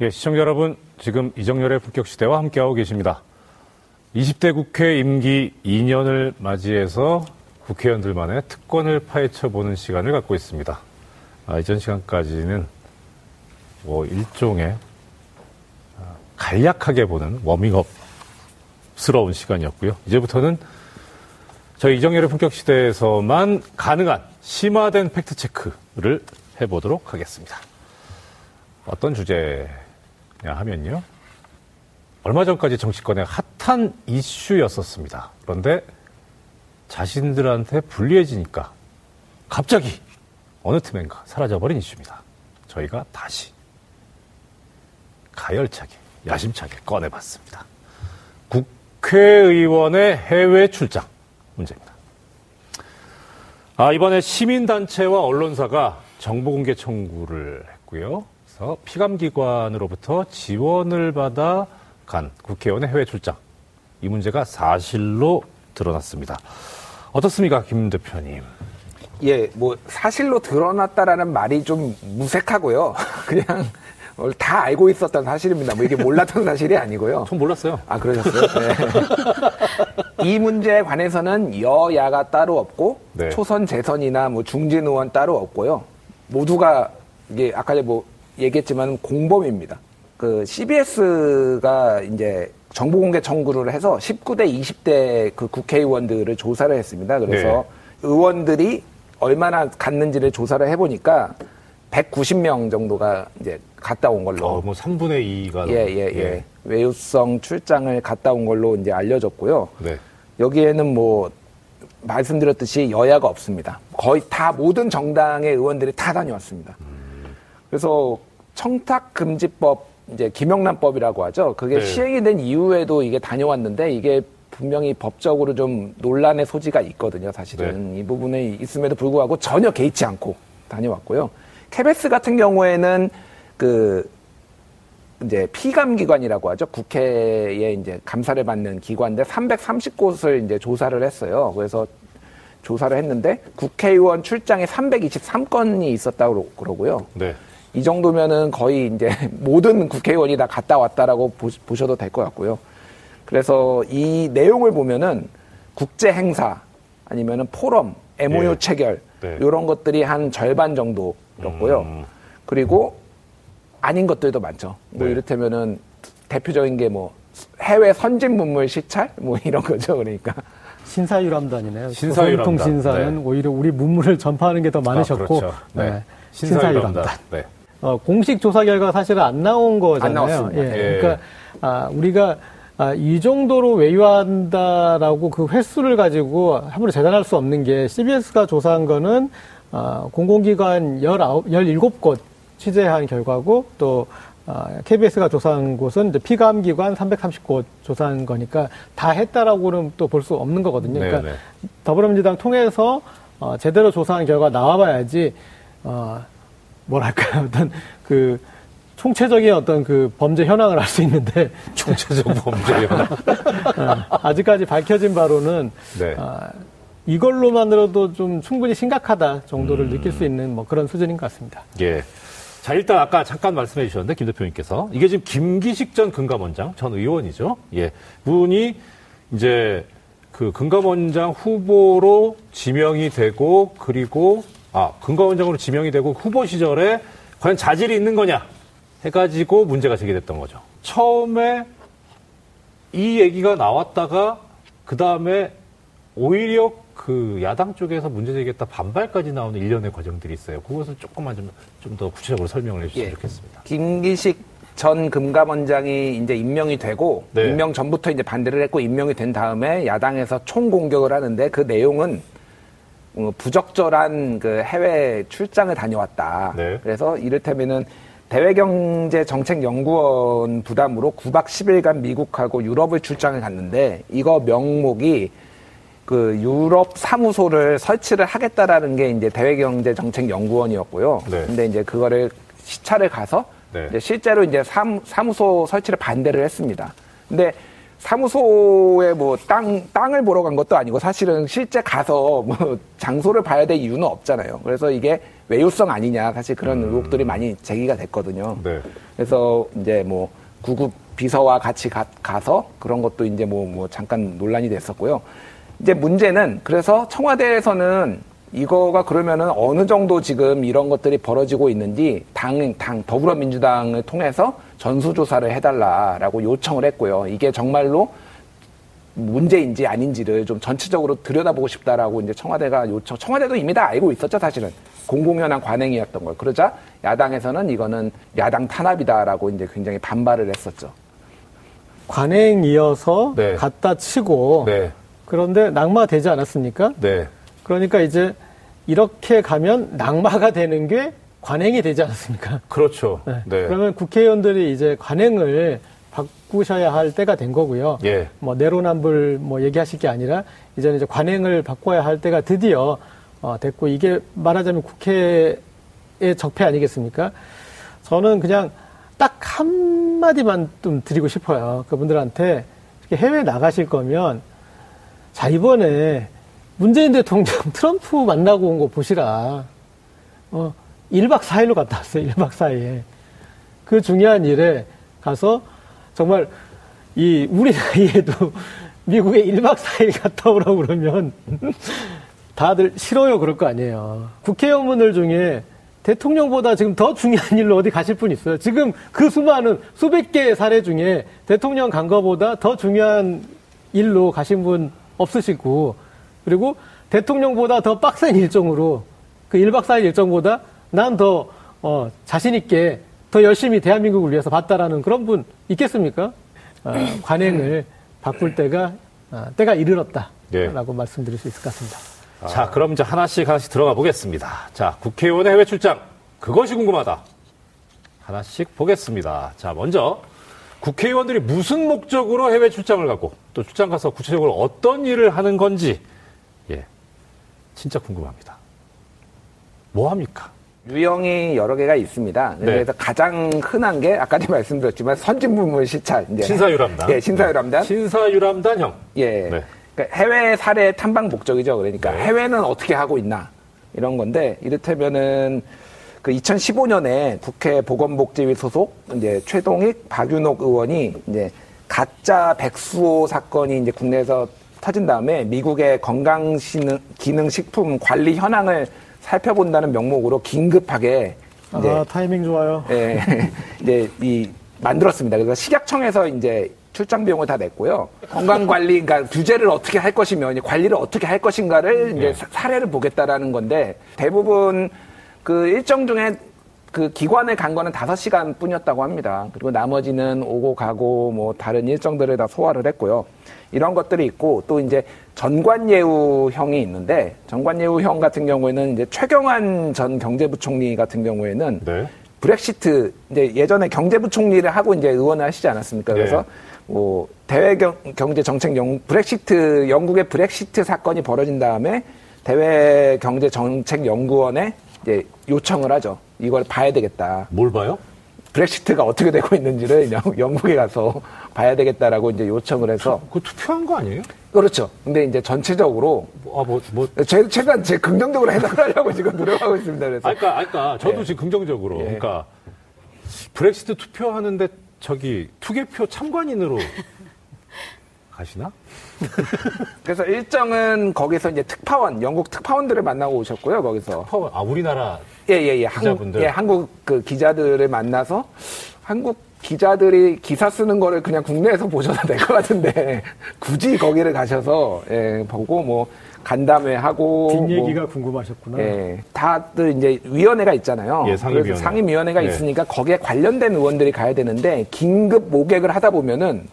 예, 시청자 여러분, 지금 이정열의 품격 시대와 함께하고 계십니다. 20대 국회 임기 2년을 맞이해서 국회의원들만의 특권을 파헤쳐보는 시간을 갖고 있습니다. 아, 이전 시간까지는 뭐 일종의 아, 간략하게 보는 워밍업스러운 시간이었고요. 이제부터는 저희 이정열의 품격 시대에서만 가능한 심화된 팩트 체크를 해보도록 하겠습니다. 어떤 주제냐 하면요. 얼마 전까지 정치권의 핫한 이슈였었습니다. 그런데 자신들한테 불리해지니까 갑자기 어느 틈엔가 사라져버린 이슈입니다. 저희가 다시 가열차게, 야심차게 꺼내봤습니다. 국회의원의 해외 출장 문제입니다. 아, 이번에 시민단체와 언론사가 정보공개 청구를 했고요. 그래서 피감기관으로부터 지원을 받아 간 국회의원의 해외 출장. 이 문제가 사실로 드러났습니다. 어떻습니까, 김 대표님? 예, 뭐 사실로 드러났다라는 말이 좀 무색하고요. 그냥 다 알고 있었던 사실입니다. 뭐 이게 몰랐던 사실이 아니고요. 전 몰랐어요. 아, 그러셨어요? 네. 이 문제에 관해서는 여야가 따로 없고 네. 초선 재선이나 뭐 중진 의원 따로 없고요. 모두가 이게 아까 뭐 얘기했지만 공범입니다. 그 CBS가 이제 정보공개 청구를 해서 19대, 20대 그 국회의원들을 조사를 했습니다. 그래서 네. 의원들이 얼마나 갔는지를 조사를 해보니까 190명 정도가 이제 갔다 온 걸로. 어, 뭐 3분의 2가. 예, 예, 예. 외유성 출장을 갔다 온 걸로 이제 알려졌고요. 네. 여기에는 뭐 말씀드렸듯이 여야가 없습니다. 거의 다 모든 정당의 의원들이 다 다녀왔습니다. 그래서 청탁금지법 이제 김영란법이라고 하죠. 그게 네. 시행이 된 이후에도 이게 다녀왔는데 이게 분명히 법적으로 좀 논란의 소지가 있거든요. 사실은 이 부분에 있음에도 불구하고 전혀 개의치 않고 다녀왔고요. 케베스 같은 경우에는 그 이제 피감 기관이라고 하죠. 국회에 이제 감사를 받는 기관인데 330곳을 이제 조사를 했어요. 그래서 조사를 했는데 국회의원 출장에 323건이 있었다고 그러고요. 네. 이 정도면은 거의 이제 모든 국회의원이 다 갔다 왔다라고 보, 셔도 될 것 같고요. 그래서 이 내용을 보면은 국제 행사 아니면은 포럼, MOU 예. 체결 네. 이런 것들이 한 절반 정도였고요. 음. 그리고 아닌 것들도 많죠. 뭐 네. 이를테면은 대표적인 게 뭐 해외 선진 문물 시찰 뭐 이런 거죠. 그러니까 신사유람단이네요. 신사유람단. 조선통신사는 네. 오히려 우리 문물을 전파하는 게 더 많으셨고 아, 그렇죠. 네. 네. 신사유람단. 네. 어, 공식 조사 결과 사실은 안 나온 거잖아요. 안 나왔습니다. 예. 예. 그러니까 아, 우리가 아, 이 정도로 외유한다라고 그 횟수를 가지고 함부로 재단할 수 없는 게 CBS가 조사한 거는 아, 공공기관 19, 17곳 취재한 결과고 또 아, KBS가 조사한 곳은 이제 피감기관 330곳 조사한 거니까 다 했다라고는 또 볼 수 없는 거거든요. 그러니까 네, 네. 더불어민주당 통해서 어, 제대로 조사한 결과 나와봐야지 어, 뭐랄까요 어떤 그 총체적인 어떤 그 범죄 현황을 알 수 있는데 총체적 범죄요. 어, 아직까지 밝혀진 바로는 네. 어, 이걸로만으로도 좀 충분히 심각하다 정도를 음. 느낄 수 있는 뭐 그런 수준인 것 같습니다. 예. 자, 일단 아까 잠깐 말씀해 주셨는데, 김 대표님께서. 이게 지금 김기식 전 금감원장, 전 의원이죠. 예. 분이 이제 그 금감원장 후보로 지명이 되고, 그리고, 아, 금감원장으로 지명이 되고 후보 시절에 과연 자질이 있는 거냐 해가지고 문제가 제기됐던 거죠. 처음에 이 얘기가 나왔다가, 그 다음에 오히려 그 야당 쪽에서 문제 제기했다 반발까지 나오는 일련의 과정들이 있어요. 그것을 조금만 좀, 좀 더 구체적으로 설명을 해주시면 예. 좋겠습니다. 김기식 전 금감원장이 이제 임명이 되고 네. 임명 전부터 이제 반대를 했고 임명이 된 다음에 야당에서 총 공격을 하는데 그 내용은 어, 부적절한 그 해외 출장을 다녀왔다. 네. 그래서 이를테면은 대외경제정책연구원 부담으로 9박 10일간 미국하고 유럽을 출장을 갔는데 이거 명목이 그 유럽 사무소를 설치를 하겠다라는 게 이제 대외경제정책연구원이었고요. 네. 근데 이제 그거를 시찰을 가서 네. 이제 실제로 이제 사무, 사무소 설치를 반대를 했습니다. 근데 사무소에 뭐 땅, 땅을 보러 간 것도 아니고 사실은 실제 가서 뭐 장소를 봐야 될 이유는 없잖아요. 그래서 이게 외유성 아니냐 사실 그런 의혹들이 많이 제기가 됐거든요. 네. 그래서 이제 뭐 구급 비서와 같이 가, 서 그런 것도 이제 뭐, 뭐 잠깐 논란이 됐었고요. 이제 문제는 그래서 청와대에서는 이거가 그러면은 어느 정도 지금 이런 것들이 벌어지고 있는지 당, 당, 더불어민주당을 통해서 전수조사를 해달라라고 요청을 했고요. 이게 정말로 문제인지 아닌지를 좀 전체적으로 들여다보고 싶다라고 이제 청와대가 요청, 청와대도 이미 다 알고 있었죠, 사실은. 공공연한 관행이었던 걸. 그러자 야당에서는 이거는 야당 탄압이다라고 이제 굉장히 반발을 했었죠. 관행이어서 네. 갖다 치고 네. 그런데 낙마되지 않았습니까? 네. 그러니까 이제 이렇게 가면 낙마가 되는 게 관행이 되지 않습니까? 그렇죠. 네. 네. 그러면 국회의원들이 이제 관행을 바꾸셔야 할 때가 된 거고요. 예. 뭐 내로남불 뭐 얘기하실 게 아니라 이제는 이제 관행을 바꿔야 할 때가 드디어 어, 됐고 이게 말하자면 국회의 적폐 아니겠습니까? 저는 그냥 딱 한마디만 좀 드리고 싶어요. 그분들한테 이렇게 해외 나가실 거면 자, 이번에 문재인 대통령 트럼프 만나고 온 거 보시라. 어, 1박 4일로 갔다 왔어요. 1박 4일. 그 중요한 일에 가서 정말 이 우리 나이에도 미국에 1박 4일 갔다 오라고 그러면 다들 싫어요 그럴 거 아니에요. 국회의원분들 중에 대통령보다 지금 더 중요한 일로 어디 가실 분 있어요. 지금 그 수많은 수백 개의 사례 중에 대통령 간 거보다 더 중요한 일로 가신 분 없으시고 그리고 대통령보다 더 빡센 일정으로 그 1박 4일 일정보다 난더 어, 자신 있게 더 열심히 대한민국을 위해서 봤다라는 그런 분 있겠습니까? 어, 관행을 바꿀 때가 어, 때가 이르렀다라고 예. 말씀드릴 수 있을 것 같습니다. 자, 그럼 이제 하나씩 하나씩 들어가 보겠습니다. 자, 국회의원의 해외 출장. 그것이 궁금하다. 하나씩 보겠습니다. 자, 먼저 국회의원들이 무슨 목적으로 해외 출장을 가고 또 출장 가서 구체적으로 어떤 일을 하는 건지 예. 진짜 궁금합니다. 뭐 합니까? 유형이 여러 개가 있습니다. 네. 그래서 가장 흔한 게 아까도 말씀드렸지만 선진부문 시찰. 이제 신사유람단. 예, 신사유람단. 신사유람단형. 예. 네. 그러니까 해외 사례 탐방 목적이죠. 그러니까 네. 해외는 어떻게 하고 있나 이런 건데 이를테면은 그 2015년에 국회 보건복지위 소속 이제 최동익 박윤옥 의원이 이제 가짜 백수호 사건이 이제 국내에서 터진 다음에 미국의 건강기능식품 관리 현황을 살펴본다는 명목으로 긴급하게 이제 아, 타이밍 좋아요. 예, 이제 이 만들었습니다. 그래서 식약청에서 이제 출장 비용을 다 냈고요. 건강 관리, 그러니까 규제를 어떻게 할 것이며 이제 관리를 어떻게 할 것인가를 이제 예. 사- 사례를 보겠다라는 건데 대부분 그 일정 중에 그 기관에 간 거는 다섯 시간 뿐이었다고 합니다. 그리고 나머지는 오고 가고 뭐 다른 일정들을 다 소화를 했고요. 이런 것들이 있고 또 이제 전관예우형이 있는데 전관예우형 같은 경우에는 이제 최경환 전 경제부총리 같은 경우에는 네. 브렉시트 이제 예전에 경제부총리를 하고 이제 의원을 하시지 않았습니까? 네. 그래서 뭐 대외 경, 경제 정책 영 브렉시트 영국의 브렉시트 사건이 벌어진 다음에 대외 경제 정책 연구원에 이제 요청을 하죠. 이걸 봐야 되겠다. 뭘 봐요? 브렉시트가 어떻게 되고 있는지를 영- 영국에 가서 봐야 되겠다라고 이제 요청을 해서 그거 투표한 거 아니에요? 그렇죠. 근데 이제 전체적으로 뭐, 아, 뭐, 뭐. 제, 제가 제 긍정적으로 해석하려고 지금 노력하고 있습니다. 그래서 아까, 아까 저도 예. 지금 긍정적으로. 예. 그러니까 브렉시트 투표하는데 저기 투개표 참관인으로 가시나? 그래서 일정은 거기서 이제 특파원, 영국 특파원들을 만나고 오셨고요. 거기서 파워- 아, 우리나라 예 예예 한국 기자분들. 예 한국 그 기자들을 만나서 한국 기자들이 기사 쓰는 거를 그냥 국내에서 보셔도 될 것 같은데 굳이 거기를 가셔서 예 보고 뭐 간담회 하고 뒷얘기가 궁금하셨구나. 뭐, 예 다들 이제 위원회가 있잖아요. 예, 상임위원회. 그래서 상임위원회가 예. 있으니까 거기에 관련된 의원들이 가야 되는데 긴급 모객을 하다 보면은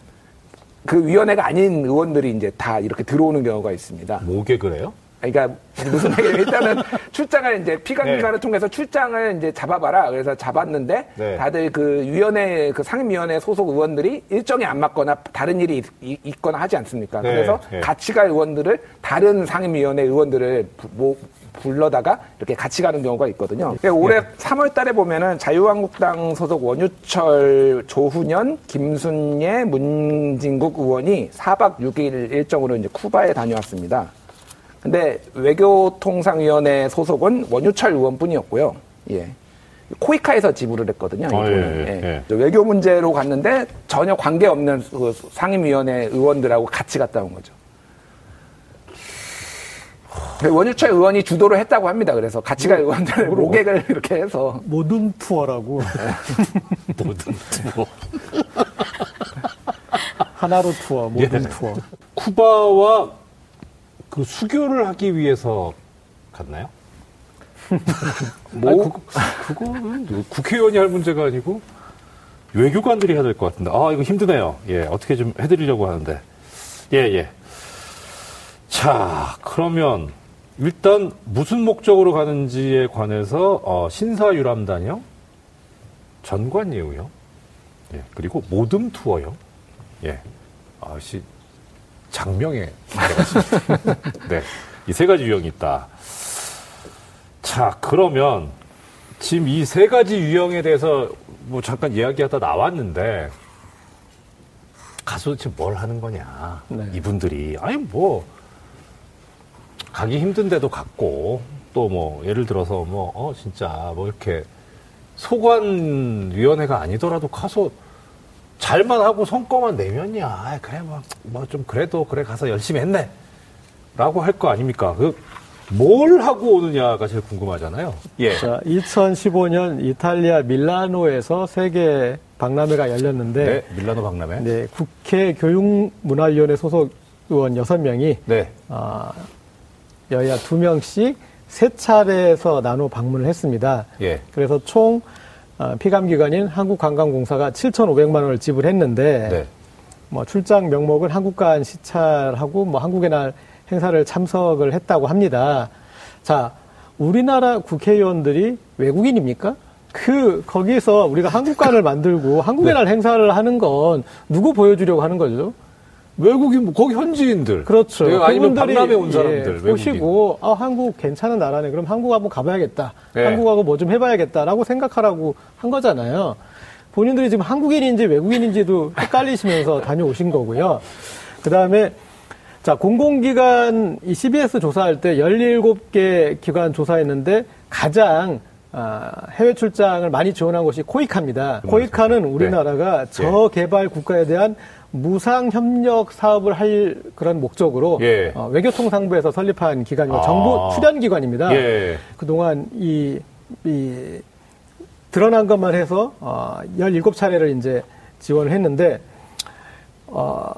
그 위원회가 아닌 의원들이 이제 다 이렇게 들어오는 경우가 있습니다. 뭐게 그래요? 그러니까 무슨 얘기냐면 일단은 출장을 이제 피감 네. 기관을 통해서 출장을 이제 잡아봐라. 그래서 잡았는데 네. 다들 그 위원회 그 상임위원회 소속 의원들이 일정이 안 맞거나 다른 일이 있, 있거나 하지 않습니까? 네, 그래서 네. 같이 갈 의원들을 다른 상임위원회 의원들을 부- 모- 불러다가 이렇게 같이 가는 경우가 있거든요. 올해 3월 달에 보면은 자유한국당 소속 원유철, 조훈현, 김순예, 문진국 의원이 4박 6일 일정으로 이제 쿠바에 다녀왔습니다. 근데 외교통상위원회 소속은 원유철 의원뿐이었고요. 예. 코이카에서 지불을 했거든요. 이 아. 예, 예, 예. 외교 문제로 갔는데 전혀 관계 없는 그 상임위원회 의원들하고 같이 갔다 온 거죠. 그 원유철 의원이 주도를 했다고 합니다. 그래서 같이 갈 의원들 모객을 이렇게 해서 모둠 투어라고 뭐든 뭐. 하나로 투어, 모둠 예. 투어. 쿠바와 그 수교를 하기 위해서 갔나요? 뭐 아니, 그거, 그거는 뭐 국회의원이 할 문제가 아니고 외교관들이 해야 될 것 같은데. 아, 이거 힘드네요. 예, 어떻게 좀 해드리려고 하는데. 예, 예. 자, 그러면 일단 무슨 목적으로 가는지에 관해서 어, 신사유람단형, 전관예우형, 예, 그리고 모듬 투어요. 예. 아씨 장명에. 네. 이 세 가지 유형이 있다. 자, 그러면 지금 이 세 가지 유형에 대해서 뭐 잠깐 이야기하다 나왔는데 가수 도대체 뭘 하는 거냐. 네. 이분들이. 아니, 뭐, 가기 힘든데도 갔고, 또 뭐, 예를 들어서 뭐, 어, 진짜 뭐 이렇게 소관위원회가 아니더라도 가서 잘만 하고 성과만 내면야. 아, 그래, 뭐, 뭐좀 그래도 그래 가서 열심히 했네. 라고 할 거 아닙니까? 그, 뭘 하고 오느냐가 제일 궁금하잖아요. 예. 자, 2015년 이탈리아 밀라노에서 세계 박람회가 열렸는데 네, 밀라노 박람회. 네, 국회 교육문화위원회 소속 의원 6명이 네. 아, 여야 2명씩 세 차례에서 나눠 방문을 했습니다. 예. 그래서 총 아, 피감기관인 한국관광공사가 7,500만 원을 지불했는데 네. 뭐 출장 명목은 한국관 시찰하고 뭐 한국의 날 행사를 참석을 했다고 합니다. 자, 우리나라 국회의원들이 외국인입니까? 그 거기서 우리가 한국관을 만들고 한국의 네. 날 행사를 하는 건 누구 보여주려고 하는 거죠? 외국인, 뭐 거기 현지인들. 그렇죠. 네, 아니면 박람회 온 예, 사람들. 외국인. 보시고 아 한국 괜찮은 나라네. 그럼 한국 한번 가봐야겠다. 네. 한국하고 뭐 좀 해봐야겠다라고 생각하라고 한 거잖아요. 본인들이 지금 한국인인지 외국인인지도 헷갈리시면서 다녀오신 거고요. 그 다음에 자 공공기관 이 CBS 조사할 때 17개 기관 조사했는데 가장 아, 해외 출장을 많이 지원한 곳이 코이카입니다. 코이카는 우리나라가 저개발 국가에 대한 무상 협력 사업을 할 그런 목적으로 예. 어, 외교통상부에서 설립한 기관이고 아. 정부 출연 기관입니다. 예. 그동안 이, 이 드러난 것만 해서 어, 17차례를 이제 지원을 했는데 어,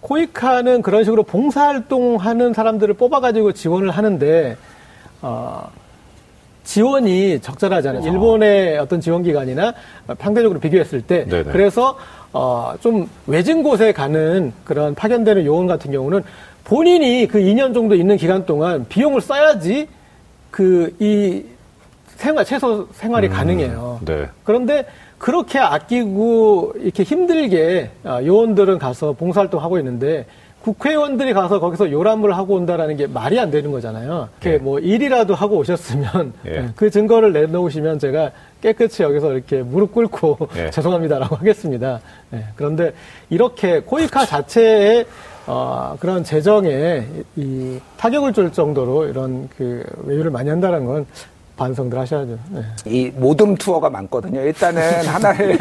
코이카는 그런 식으로 봉사활동하는 사람들을 뽑아가지고 지원을 하는데 어, 지원이 적절하잖아요. 일본의 어떤 지원기관이나 상대적으로 비교했을 때. 네네. 그래서 어, 좀 외진 곳에 가는 그런 파견되는 요원 같은 경우는 본인이 그 2년 정도 있는 기간 동안 비용을 써야지 그 이 생활 최소 생활이 가능해요. 네. 그런데 그렇게 아끼고 이렇게 힘들게 아, 요원들은 가서 봉사활동 하고 있는데 국회의원들이 가서 거기서 요람을 하고 온다라는 게 말이 안 되는 거잖아요. 이렇게 예. 뭐 일이라도 하고 오셨으면 예. 그 증거를 내놓으시면 제가 깨끗이 여기서 이렇게 무릎 꿇고 예. 죄송합니다라고 하겠습니다. 예, 그런데 이렇게 코이카 자체의 어, 그런 재정에 이 타격을 줄 정도로 이런 그 외유를 많이 한다는 건 반성들 하셔야죠. 네. 이 모듬 투어가 많거든요. 일단은 하나를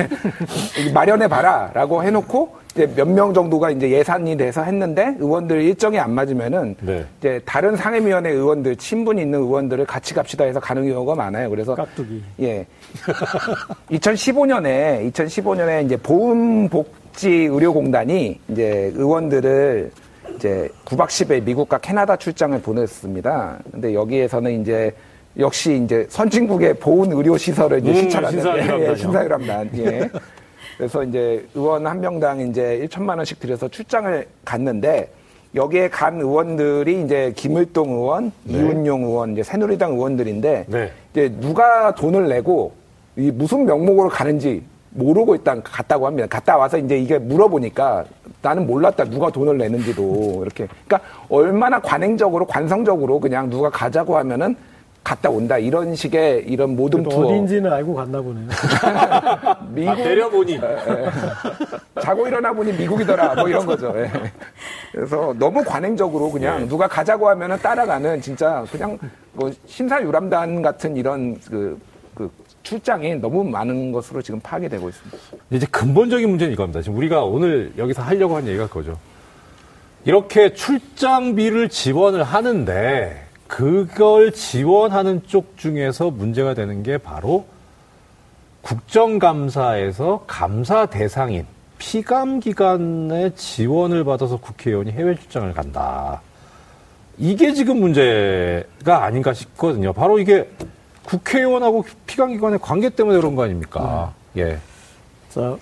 마련해 봐라라고 해놓고 이제 몇 명 정도가 이제 예산이 돼서 했는데 의원들 일정이 안 맞으면은 네. 이제 다른 상임위원회 의원들 친분 있는 의원들을 같이 갑시다 해서 가는 경우가 많아요. 그래서 깍두기. 예. 2015년에 2015년에 이제 보훈복지의료공단이 이제 의원들을 이제 9박 10일 미국과 캐나다 출장을 보냈습니다. 근데 여기에서는 이제 역시 이제 선진국의 보훈 의료 시설을 이제 음, 시찰하는 신사유람단이요. 예, 신사유람단. 예. 그래서 이제 의원 한 명당 이제 1천만 원씩 들여서 출장을 갔는데 여기에 간 의원들이 이제 김을동 의원, 이훈용 의원, 이제 새누리당 의원들인데 네. 이제 누가 돈을 내고 이 무슨 명목으로 가는지 모르고 일단 갔다고 합니다. 갔다 와서 이제 이게 물어보니까 나는 몰랐다. 누가 돈을 내는지도 이렇게. 그러니까 얼마나 관행적으로 관성적으로 그냥 누가 가자고 하면은 갔다 온다. 이런 식의 이런 모든 투어. 어딘지는 알고 갔나 보네요. 미국 아, 내려보니. 자고 일어나 보니 미국이더라. 뭐 이런 거죠. 예. 그래서 너무 관행적으로 그냥 예. 누가 가자고 하면은 따라가는 진짜 그냥 뭐 심사유람단 같은 이런 그, 그 출장이 너무 많은 것으로 지금 파악이 되고 있습니다. 이제 근본적인 문제는 이겁니다. 지금 우리가 오늘 여기서 하려고 한 얘기가 그거죠. 이렇게 출장비를 지원을 하는데 그걸 지원하는 쪽 중에서 문제가 되는 게 바로 국정감사에서 감사 대상인 피감기관의 지원을 받아서 국회의원이 해외 출장을 간다. 이게 지금 문제가 아닌가 싶거든요. 바로 이게 국회의원하고 피감기관의 관계 때문에 그런 거 아닙니까? 예. 자,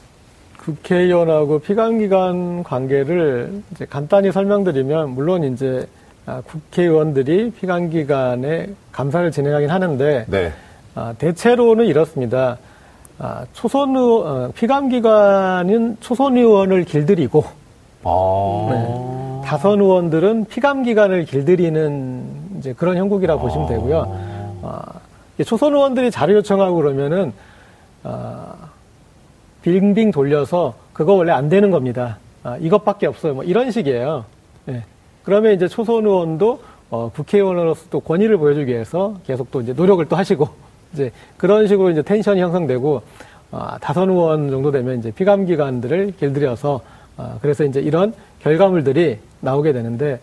국회의원하고 피감기관 관계를 이제 간단히 설명드리면, 물론 이제 아, 국회의원들이 피감기관의 감사를 진행하긴 하는데, 네. 아, 대체로는 이렇습니다. 아, 초선 의원, 어, 피감기관은 초선 의원을 길들이고 아. 네. 다선 의원들은 피감기관을 길들이는 이제 그런 형국이라 고 보시면 되고요. 아, 초선 의원들이 자료 요청하고 그러면은 아, 빙빙 돌려서 그거 원래 안 되는 겁니다. 아, 이것밖에 없어요. 뭐 이런 식이에요. 네. 그러면 이제 초선 의원도 어, 국회의원으로서 또 권위를 보여주기 위해서 계속 또 이제 노력을 또 하시고 이제 그런 식으로 이제 텐션이 형성되고 아, 다선 의원 정도 되면 이제 피감 기관들을 길들여서 아, 그래서 이제 이런 결과물들이 나오게 되는데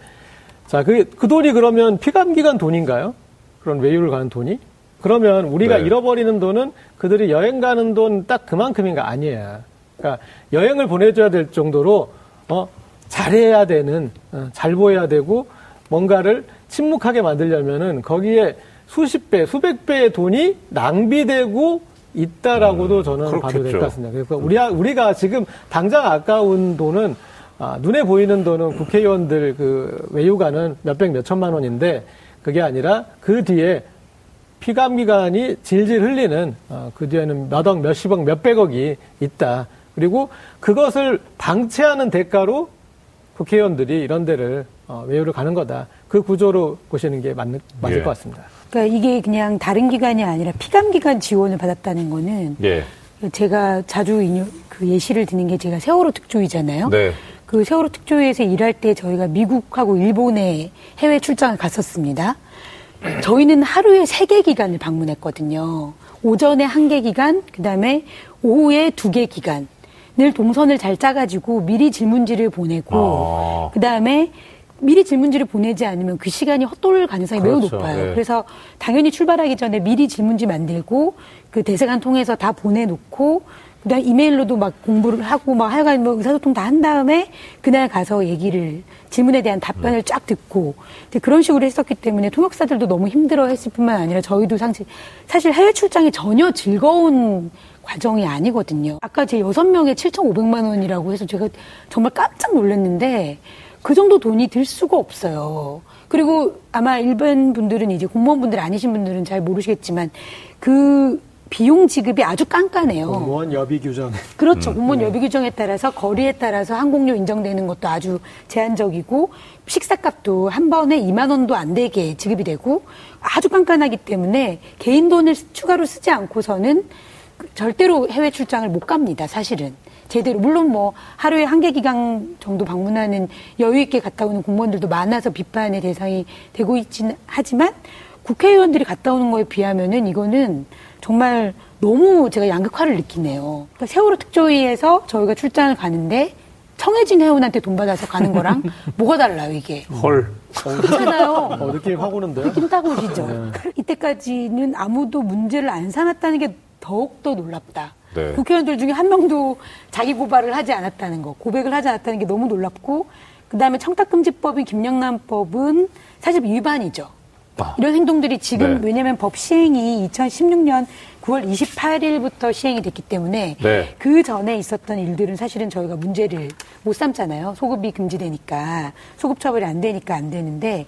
자, 그, 그 돈이 그러면 피감 기관 돈인가요? 그런 외유를 가는 돈이? 그러면 우리가 네. 잃어버리는 돈은 그들이 여행 가는 돈 딱 그만큼인가 아니에요. 그러니까 여행을 보내줘야 될 정도로 어 잘해야 되는 어, 잘 보여야 되고 뭔가를 침묵하게 만들려면은 거기에 수십 배, 수백 배의 돈이 낭비되고 있다라고도 저는 봐도 될 음. 것 같습니다. 그래서 우리 우리가 지금 당장 아까운 돈은 아, 눈에 보이는 돈은 국회의원들 그 외유가는 몇백 몇천만 원인데 그게 아니라 그 뒤에 피감기관이 질질 흘리는 어, 그 뒤에는 몇억, 몇십억, 몇백억이 있다. 그리고 그것을 방치하는 대가로 국회의원들이 이런 데를 어, 외유를 가는 거다. 그 구조로 보시는 게 맞는, 맞을 예. 것 같습니다. 그러니까 이게 그냥 다른 기관이 아니라 피감기관 지원을 받았다는 거는 예. 제가 자주 인용, 그 예시를 드는 게 제가 세월호 특조위잖아요. 네. 그 세월호 특조위에서 일할 때 저희가 미국하고 일본에 해외 출장을 갔었습니다. 저희는 하루에 세 개 기간을 방문했거든요. 오전에 한 개 기간, 그 다음에 오후에 두 개 기간 을 동선을 잘 짜가지고 미리 질문지를 보내고, 아. 그 다음에 미리 질문지를 보내지 않으면 그 시간이 헛돌 가능성이 매우 그렇죠. 높아요. 네. 그래서 당연히 출발하기 전에 미리 질문지 만들고 그 대사관 통해서 다 보내놓고 그다음 이메일로도 막 공부를 하고 막 하여간 뭐 의사소통 다 한 다음에 그날 가서 얘기를 질문에 대한 답변을 쫙 듣고 이제 그런 식으로 했었기 때문에 통역사들도 너무 힘들어했을 뿐만 아니라 저희도 사실 사실 해외 출장이 전혀 즐거운 과정이 아니거든요. 아까 제 여섯 명에 7,500만 원이라고 해서 제가 정말 깜짝 놀랐는데 그 정도 돈이 들 수가 없어요. 그리고 아마 일반 분들은 이제 공무원분들 아니신 분들은 잘 모르시겠지만 그 비용 지급이 아주 깐깐해요. 공무원 여비 규정. 그렇죠. 공무원 여비 규정에 따라서 거리에 따라서 항공료 인정되는 것도 아주 제한적이고 식사값도 한 번에 2만 원도 안 되게 지급이 되고 아주 깐깐하기 때문에 개인 돈을 추가로 쓰지 않고서는 그 절대로 해외 출장을 못 갑니다. 사실은. 제대로 물론 뭐 하루에 한 개 기간 정도 방문하는 여유 있게 갔다 오는 공무원들도 많아서 비판의 대상이 되고 있지는 하지만 국회의원들이 갔다 오는 거에 비하면은 이거는 정말 너무 제가 양극화를 느끼네요. 그러니까 세월호 특조위에서 저희가 출장을 가는데 청해진 회원한테 돈 받아서 가는 거랑 뭐가 달라요 이게? 헐. 그렇잖아요. 어, 느낌이 확 오는데요? 느낌 타고 오시죠. 이때까지는 아무도 문제를 안 삼았다는 게 더욱더 놀랍다. 네. 국회의원들 중에 한 명도 자기 고발을 하지 않았다는 거, 고백을 하지 않았다는 게 너무 놀랍고, 그 다음에 청탁금지법인 김영란법은 사실 위반이죠. 아. 이런 행동들이 지금 네. 왜냐하면 법 시행이 2016년 9월 28일부터 시행이 됐기 때문에 네. 그 전에 있었던 일들은 사실은 저희가 문제를 못 삼잖아요. 소급이 금지되니까 소급 처벌이 안 되니까 안 되는데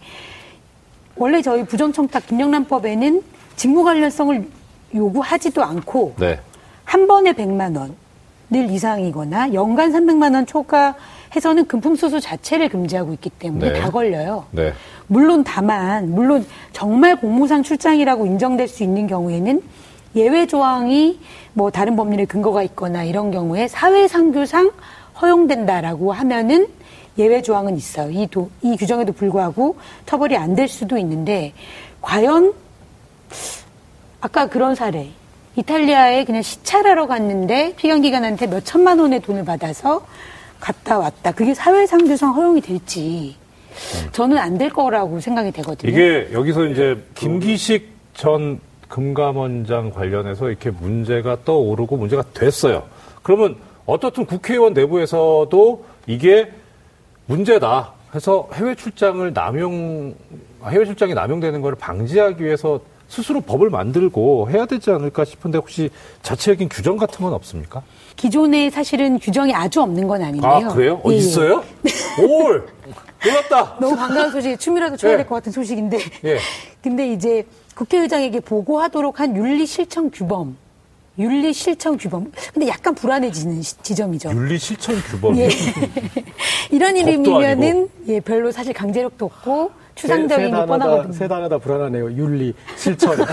원래 저희 부정청탁 김영란법에는 직무 관련성을 요구하지도 않고 네. 한 번에 100만 원을 이상이거나 연간 300만 원 초과해서는 금품 수수 자체를 금지하고 있기 때문에 네. 다 걸려요. 네. 물론 다만 물론 정말 공무상 출장이라고 인정될 수 있는 경우에는 예외 조항이 뭐 다른 법률에 근거가 있거나 이런 경우에 사회상규상 허용된다라고 하면은 예외 조항은 있어요. 이, 도, 이 규정에도 불구하고 처벌이 안 될 수도 있는데 과연 아까 그런 사례 이탈리아에 그냥 시찰하러 갔는데 피감기관한테 몇 천만 원의 돈을 받아서 갔다 왔다. 그게 사회상규상 허용이 될지 저는 안 될 거라고 생각이 되거든요. 이게 여기서 이제 김기식 전 금감원장 관련해서 이렇게 문제가 떠오르고 문제가 됐어요. 그러면 어떻든 국회의원 내부에서도 이게 문제다 해서 해외 출장을 남용 해외 출장이 남용되는 것을 방지하기 위해서 스스로 법을 만들고 해야 되지 않을까 싶은데 혹시 자체적인 규정 같은 건 없습니까? 기존에 사실은 규정이 아주 없는 건 아닌데요. 아 그래요? 어, 예, 예. 있어요? 올 놀랐다. 너무 반가운 소식, 춤이라도 춰야 예. 될것 같은 소식인데. 예. 근데 이제 국회의장에게 보고하도록 한 윤리 실천 규범이 윤리 실천 규범. 근데 약간 불안해지는 시- 지점이죠. 윤리 실천 규범이 예. 이런 이름이면은 예, 별로 사실 강제력도 없고 추상적인 세, 게세 뻔하거든요. 세 단어다 불안하네요. 윤리, 실천.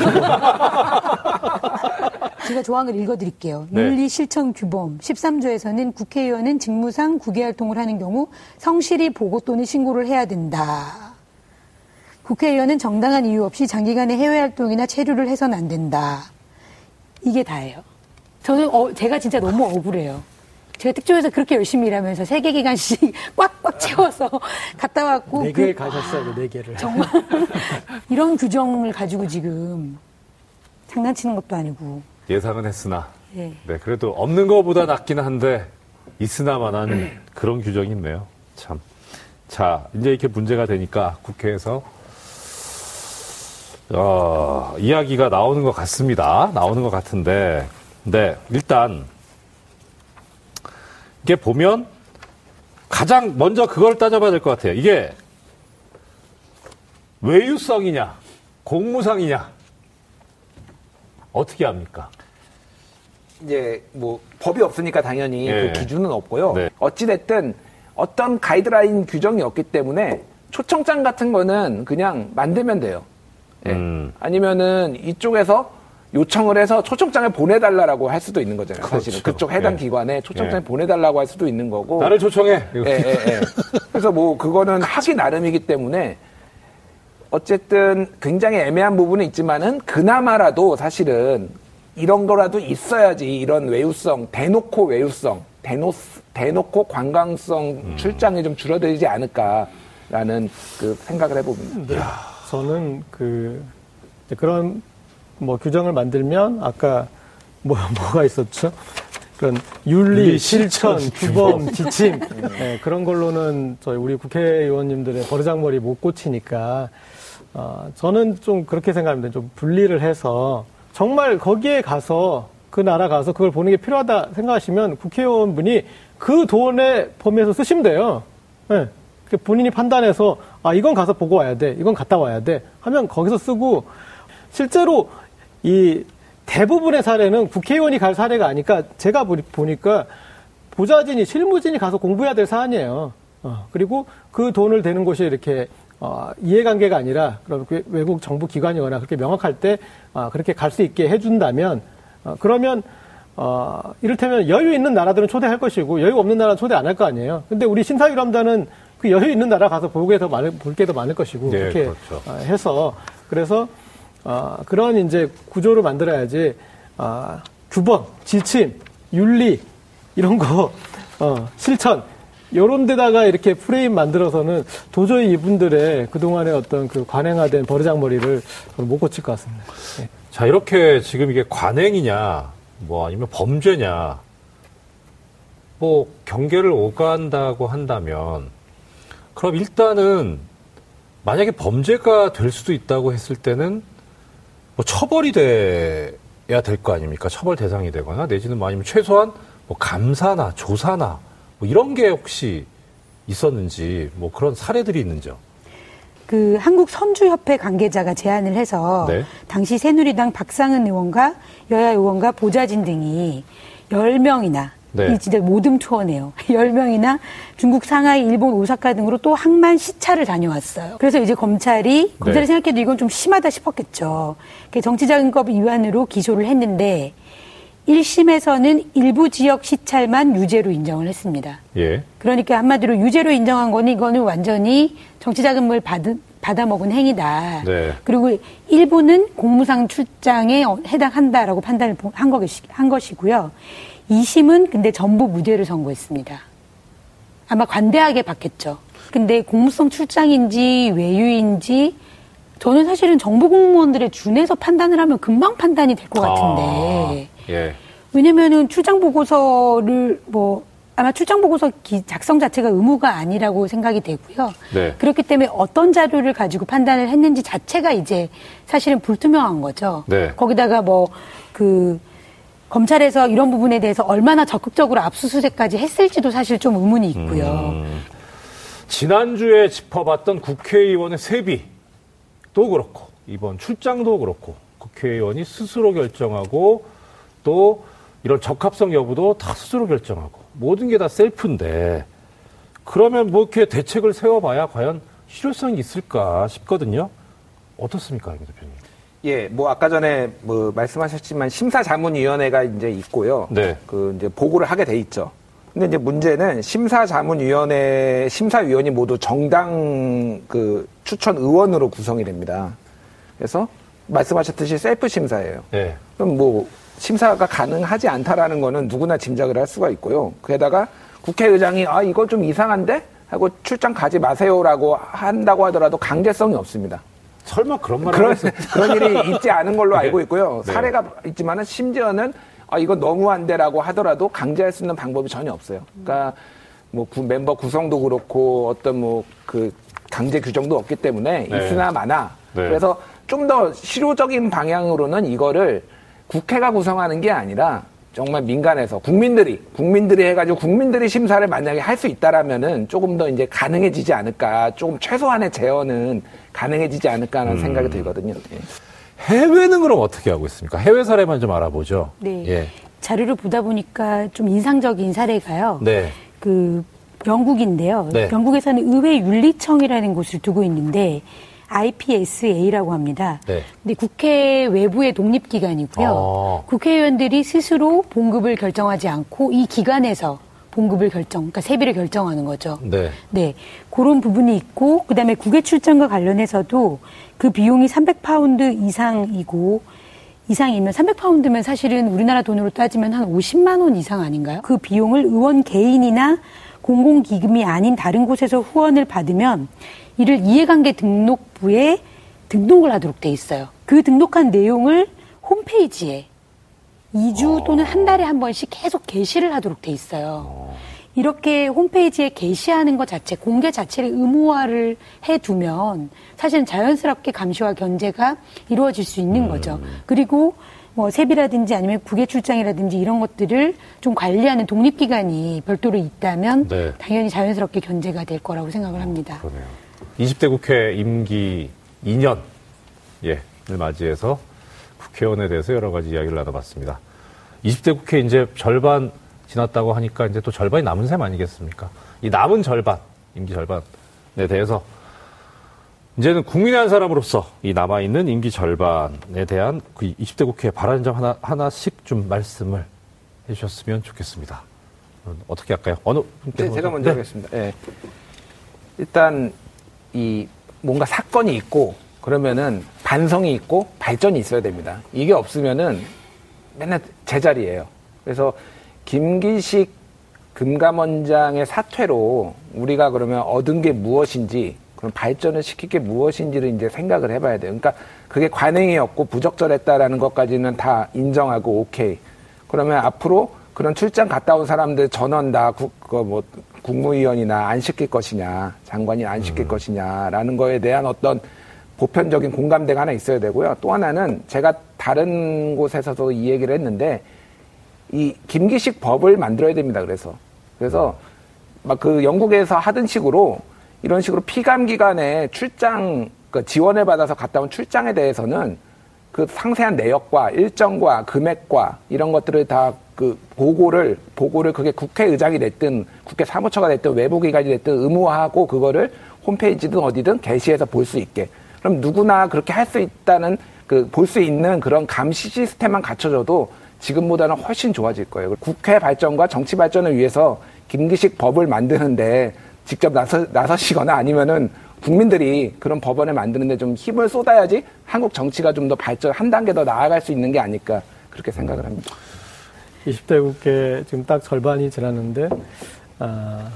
제가 조항을 읽어드릴게요. 네. 윤리 실천 규범 13조에서는 국회의원은 직무상 국외 활동을 하는 경우 성실히 보고 또는 신고를 해야 된다. 국회의원은 정당한 이유 없이 장기간의 해외 활동이나 체류를 해서는 안 된다. 이게 다예요. 저는 어, 제가 진짜 너무 억울해요. 제가 특조에서 그렇게 열심히 일하면서 세개 기간씩 꽉꽉 채워서 갔다 왔고 네 그- 개 가셨어요, 네 개를. 정말 이런 규정을 가지고 지금 장난치는 것도 아니고 예상은 했으나 예. 네 그래도 없는 것보다 낫기는 한데 있으나마난 그런 규정이 있네요. 참. 자 이제 이렇게 문제가 되니까 국회에서 어, 이야기가 나오는 것 같습니다. 나오는 것 같은데 네 일단 이게 보면 가장 먼저 그걸 따져봐야 될 것 같아요. 이게 외유성이냐 공무상이냐 어떻게 합니까? 이제 뭐 법이 없으니까 당연히 예. 그 기준은 없고요. 네. 어찌됐든 어떤 가이드라인 규정이 없기 때문에 초청장 같은 거는 그냥 만들면 돼요. 예. 음. 아니면은 이쪽에서 요청을 해서 초청장을 보내달라고 할 수도 있는 거잖아요. 사실은 그렇죠. 그쪽 해당 예. 기관에 초청장을 예. 보내달라고 할 수도 있는 거고. 나를 초청해. 예, 예, 예. 그래서 뭐 그거는 하기 나름이기 때문에 어쨌든 굉장히 애매한 부분은 있지만은 그나마라도 사실은 이런 거라도 있어야지 이런 외유성, 대놓고 외유성, 대놓, 대놓고 관광성 출장이 좀 줄어들지 않을까라는 그 생각을 해봅니다. 네. 저는 그 이제 그런 뭐 규정을 만들면 아까 뭐 뭐가 있었죠? 그런 윤리, 실천, 규범, 지침 네, 그런 걸로는 저희 우리 국회의원님들의 버르장머리 못 고치니까 어, 저는 좀 그렇게 생각합니다. 좀 분리를 해서 정말 거기에 가서 그 나라 가서 그걸 보는 게 필요하다 생각하시면 국회의원분이 그 돈의 범위에서 쓰시면 돼요. 네. 그 본인이 판단해서 아 이건 가서 보고 와야 돼, 이건 갔다 와야 돼 하면 거기서 쓰고 실제로 이 대부분의 사례는 국회의원이 갈 사례가 아니까 제가 보- 보니까 보좌진이 실무진이 가서 공부해야 될 사안이에요. 어, 그리고 그 돈을 대는 곳이 이렇게 어, 이해관계가 아니라 그럼 그 외국 정부 기관이거나 그렇게 명확할 때 어, 그렇게 갈 수 있게 해준다면 어, 그러면 어, 이를테면 여유 있는 나라들은 초대할 것이고 여유 없는 나라는 초대 안 할 거 아니에요. 근데 우리 신사유람단은 그 여유 있는 나라 가서 보게 더 많을 볼게 더 많을 것이고 네, 그렇게 그렇죠. 어, 해서 그래서 어, 그런 이제 구조를 만들어야지 아, 규범, 지침, 윤리 이런 거 어, 실천 요런 데다가 이렇게 프레임 만들어서는 도저히 이분들의 그동안의 어떤 그 관행화된 버르장머리를 못 고칠 것 같습니다. 예. 자, 이렇게 지금 이게 관행이냐, 뭐 아니면 범죄냐, 뭐 경계를 오간다고 한다면, 그럼 일단은 만약에 범죄가 될 수도 있다고 했을 때는 뭐 처벌이 돼야 될 거 아닙니까? 처벌 대상이 되거나 내지는 뭐 아니면 최소한 뭐 감사나 조사나 뭐 이런 게 혹시 있었는지 뭐 그런 사례들이 있는지요? 그 한국 선주협회 관계자가 제안을 해서 네. 당시 새누리당 박상은 의원과 여야 의원과 보좌진 등이 10명이나 네. 이 진짜 모듬 초원이에요. 10명이나 중국 상하이, 일본 오사카 등으로 또 항만 시차를 다녀왔어요. 그래서 이제 검찰이 검찰이 네. 생각해도 이건 좀 심하다 싶었겠죠. 그 정치자금법 위반으로 기소를 했는데 1심에서는 일부 지역 시찰만 유죄로 인정을 했습니다. 예. 그러니까 한마디로 유죄로 인정한 거는 이거는 완전히 정치자금을 받은, 받아먹은 행위다. 네. 그리고 일부는 공무상 출장에 어- 해당한다라고 판단을 보- 한, 것이, 한 것이고요. 2심은 근데 전부 무죄를 선고했습니다. 아마 관대하게 받겠죠. 근데 공무성 출장인지 외유인지 저는 사실은 정부 공무원들의 준에서 판단을 하면 금방 판단이 될 것 같은데. 아, 예. 왜냐면은 출장 보고서를 뭐 아마 출장 보고서 기- 작성 자체가 의무가 아니라고 생각이 되고요. 네. 그렇기 때문에 어떤 자료를 가지고 판단을 했는지 자체가 이제 사실은 불투명한 거죠. 네. 거기다가 뭐그 검찰에서 이런 부분에 대해서 얼마나 적극적으로 압수수색까지 했을지도 사실 좀 의문이 있고요. 음. 지난주에 짚어봤던 국회의원의 세비도 그렇고 이번 출장도 그렇고 국회의원이 스스로 결정하고 또 이런 적합성 여부도 다 스스로 결정하고 모든 게 다 셀프인데 그러면 뭐 이렇게 대책을 세워봐야 과연 실효성이 있을까 싶거든요. 어떻습니까, 임 대표님? 예, 뭐 아까 전에 뭐 말씀하셨지만 심사자문위원회가 이제 있고요. 네. 그 이제 보고를 하게 돼 있죠. 근데 이제 문제는 심사자문위원회 심사위원이 모두 정당 그 추천 의원으로 구성이 됩니다. 그래서 말씀하셨듯이 셀프 심사예요. 네. 그럼 뭐 심사가 가능하지 않다라는 거는 누구나 짐작을 할 수가 있고요. 게다가 국회의장이 아 이거 좀 이상한데 하고 출장 가지 마세요라고 한다고 하더라도 강제성이 없습니다. 설마 그런 말을 그런, 하겠어요? 그런 일이 있지 않은 걸로 알고 있고요. 네. 사례가 있지만은 심지어는 아, 이건 너무한데라고 하더라도 강제할 수 있는 방법이 전혀 없어요. 그러니까 뭐 구- 멤버 구성도 그렇고 어떤 뭐 그 강제 규정도 없기 때문에 네. 있으나 마나. 네. 그래서 좀 더 실효적인 방향으로는 이거를 국회가 구성하는 게 아니라 정말 민간에서 국민들이 국민들이 해가지고 국민들이 심사를 만약에 할 수 있다라면은 조금 더 이제 가능해지지 않을까 조금 최소한의 제어는 가능해지지 않을까 음. 하는 생각이 들거든요. 예. 해외는 그럼 어떻게 하고 있습니까? 해외 사례만 좀 알아보죠. 네. 예. 자료를 보다 보니까 좀 인상적인 사례가요. 네. 그 영국인데요. 네. 영국에서는 의회 윤리청이라는 곳을 두고 있는데 IPSA라고 합니다. 네. 근데 국회 외부의 독립기관이고요. 아. 국회의원들이 스스로 봉급을 결정하지 않고 이 기관에서 봉급을 결정, 그러니까 세비를 결정하는 거죠. 네. 네. 그런 부분이 있고, 그 다음에 국외 출장과 관련해서도 그 비용이 300파운드 이상이고, 이상이면 300파운드면 사실은 우리나라 돈으로 따지면 한 50만 원 이상 아닌가요? 그 비용을 의원 개인이나 공공기금이 아닌 다른 곳에서 후원을 받으면 이를 이해관계 등록부에 등록을 하도록 돼 있어요. 그 등록한 내용을 홈페이지에 2주 또는 한 달에 한 번씩 계속 게시를 하도록 돼 있어요. 이렇게 홈페이지에 게시하는 것 자체, 공개 자체를 의무화를 해두면 사실은 자연스럽게 감시와 견제가 이루어질 수 있는 거죠. 그리고 뭐 세비라든지 아니면 국외 출장이라든지 이런 것들을 좀 관리하는 독립기관이 별도로 있다면 네. 당연히 자연스럽게 견제가 될 거라고 생각을 합니다. 그러네요. 20대 국회 임기 2년 예, 을 맞이해서 국회의원에 대해서 여러 가지 이야기를 나눠봤습니다. 20대 국회 이제 절반 지났다고 하니까 이제 또 절반이 남은 셈 아니겠습니까? 이 남은 절반, 임기 절반에 대해서 이제는 국민의 한 사람으로서 이 남아있는 임기 절반에 대한 그 20대 국회에 바라는 점 하나, 하나씩 좀 말씀을 해주셨으면 좋겠습니다. 음, 어떻게 할까요? 어느 분께 네, 제가 먼저 네. 하겠습니다. 예. 일단 이 뭔가 사건이 있고 그러면은 반성이 있고 발전이 있어야 됩니다. 이게 없으면은 맨날 제자리예요. 그래서 김기식 금감원장의 사퇴로 우리가 그러면 얻은 게 무엇인지 그럼 발전을 시킬 게 무엇인지를 이제 생각을 해봐야 돼요. 그러니까 그게 관행이었고 부적절했다라는 것까지는 다 인정하고 오케이. 그러면 앞으로 그런 출장 갔다 온 사람들 전원 다 국, 그 뭐, 국무위원이나 안 시킬 것이냐, 장관이 안 시킬 것이냐라는 거에 대한 어떤 보편적인 공감대가 하나 있어야 되고요. 또 하나는 제가 다른 곳에서도 이 얘기를 했는데 이 김기식 법을 만들어야 됩니다. 그래서 그래서 막 그 영국에서 하던 식으로 이런 식으로 피감 기관에 출장 그 지원을 받아서 갔다 온 출장에 대해서는 그 상세한 내역과 일정과 금액과 이런 것들을 다 그 보고를 보고를 그게 국회의장이 됐든 국회 사무처가 됐든 외부기관이 됐든 의무화하고 그거를 홈페이지든 어디든 게시해서 볼 수 있게 그럼 누구나 그렇게 할 수 있다는 그 볼 수 있는 그런 감시 시스템만 갖춰져도 지금보다는 훨씬 좋아질 거예요. 국회 발전과 정치 발전을 위해서 김기식 법을 만드는데 직접 나서, 나서시거나 아니면은 국민들이 그런 법원을 만드는데 좀 힘을 쏟아야지 한국 정치가 좀 더 발전 한 단계 더 나아갈 수 있는 게 아닐까 그렇게 생각을 합니다. 20대 국회 지금 딱 절반이 지났는데 아,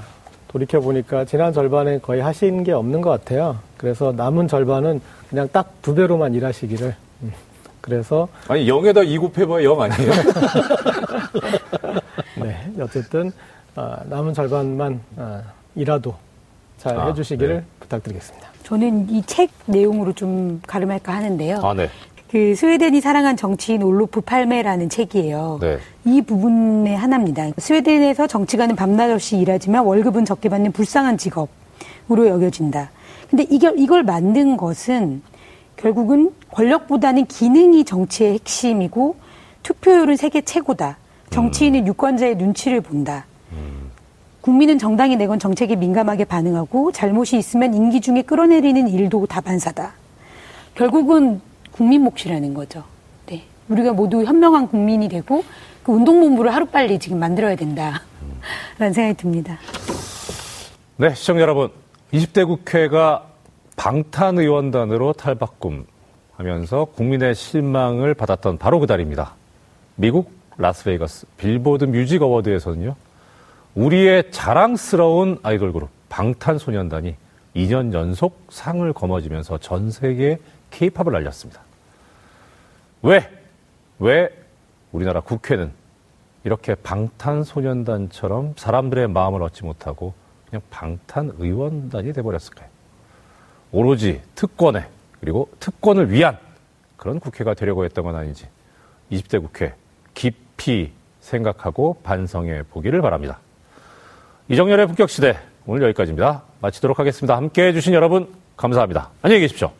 돌이켜 보니까 지난 절반에 거의 하신 게 없는 것 같아요. 그래서 남은 절반은 그냥 딱 두 배로만 일하시기를. 음, 그래서 아니 0에다 2 곱해봐야 0 아니에요? 네 어쨌든 아, 남은 절반만 아, 일하도 잘 아, 해주시기를 네. 부탁드리겠습니다. 저는 이 책 내용으로 좀 가름할까 하는데요. 아, 네. 그 스웨덴이 사랑한 정치인 올로프 팔메라는 책이에요. 네. 이 부분의 하나입니다. 스웨덴에서 정치가는 밤낮 없이 일하지만 월급은 적게 받는 불쌍한 직업으로 여겨진다. 근데 이걸, 이걸 만든 것은 결국은 권력보다는 기능이 정치의 핵심이고 투표율은 세계 최고다. 정치인은 유권자의 눈치를 본다. 국민은 정당이 내건 정책에 민감하게 반응하고 잘못이 있으면 임기 중에 끌어내리는 일도 다반사다. 결국은 국민 몫이라는 거죠. 네. 우리가 모두 현명한 국민이 되고 그 운동본부를 하루빨리 지금 만들어야 된다. 라는 생각이 듭니다. 네, 시청자 여러분. 20대 국회가 방탄의원단으로 탈바꿈 하면서 국민의 실망을 받았던 바로 그날입니다. 미국 라스베이거스 빌보드 뮤직 어워드에서는요. 우리의 자랑스러운 아이돌 그룹 방탄소년단이 2년 연속 상을 거머쥐면서 전 세계에 케이팝을 알렸습니다. 왜? 왜 우리나라 국회는 이렇게 방탄소년단처럼 사람들의 마음을 얻지 못하고 그냥 방탄의원단이 돼버렸을까요? 오로지 특권에 그리고 특권을 위한 그런 국회가 되려고 했던 건 아닌지 20대 국회 깊이 생각하고 반성해 보기를 바랍니다. 이정열의 본격 시대 오늘 여기까지입니다. 마치도록 하겠습니다. 함께 해주신 여러분 감사합니다. 안녕히 계십시오.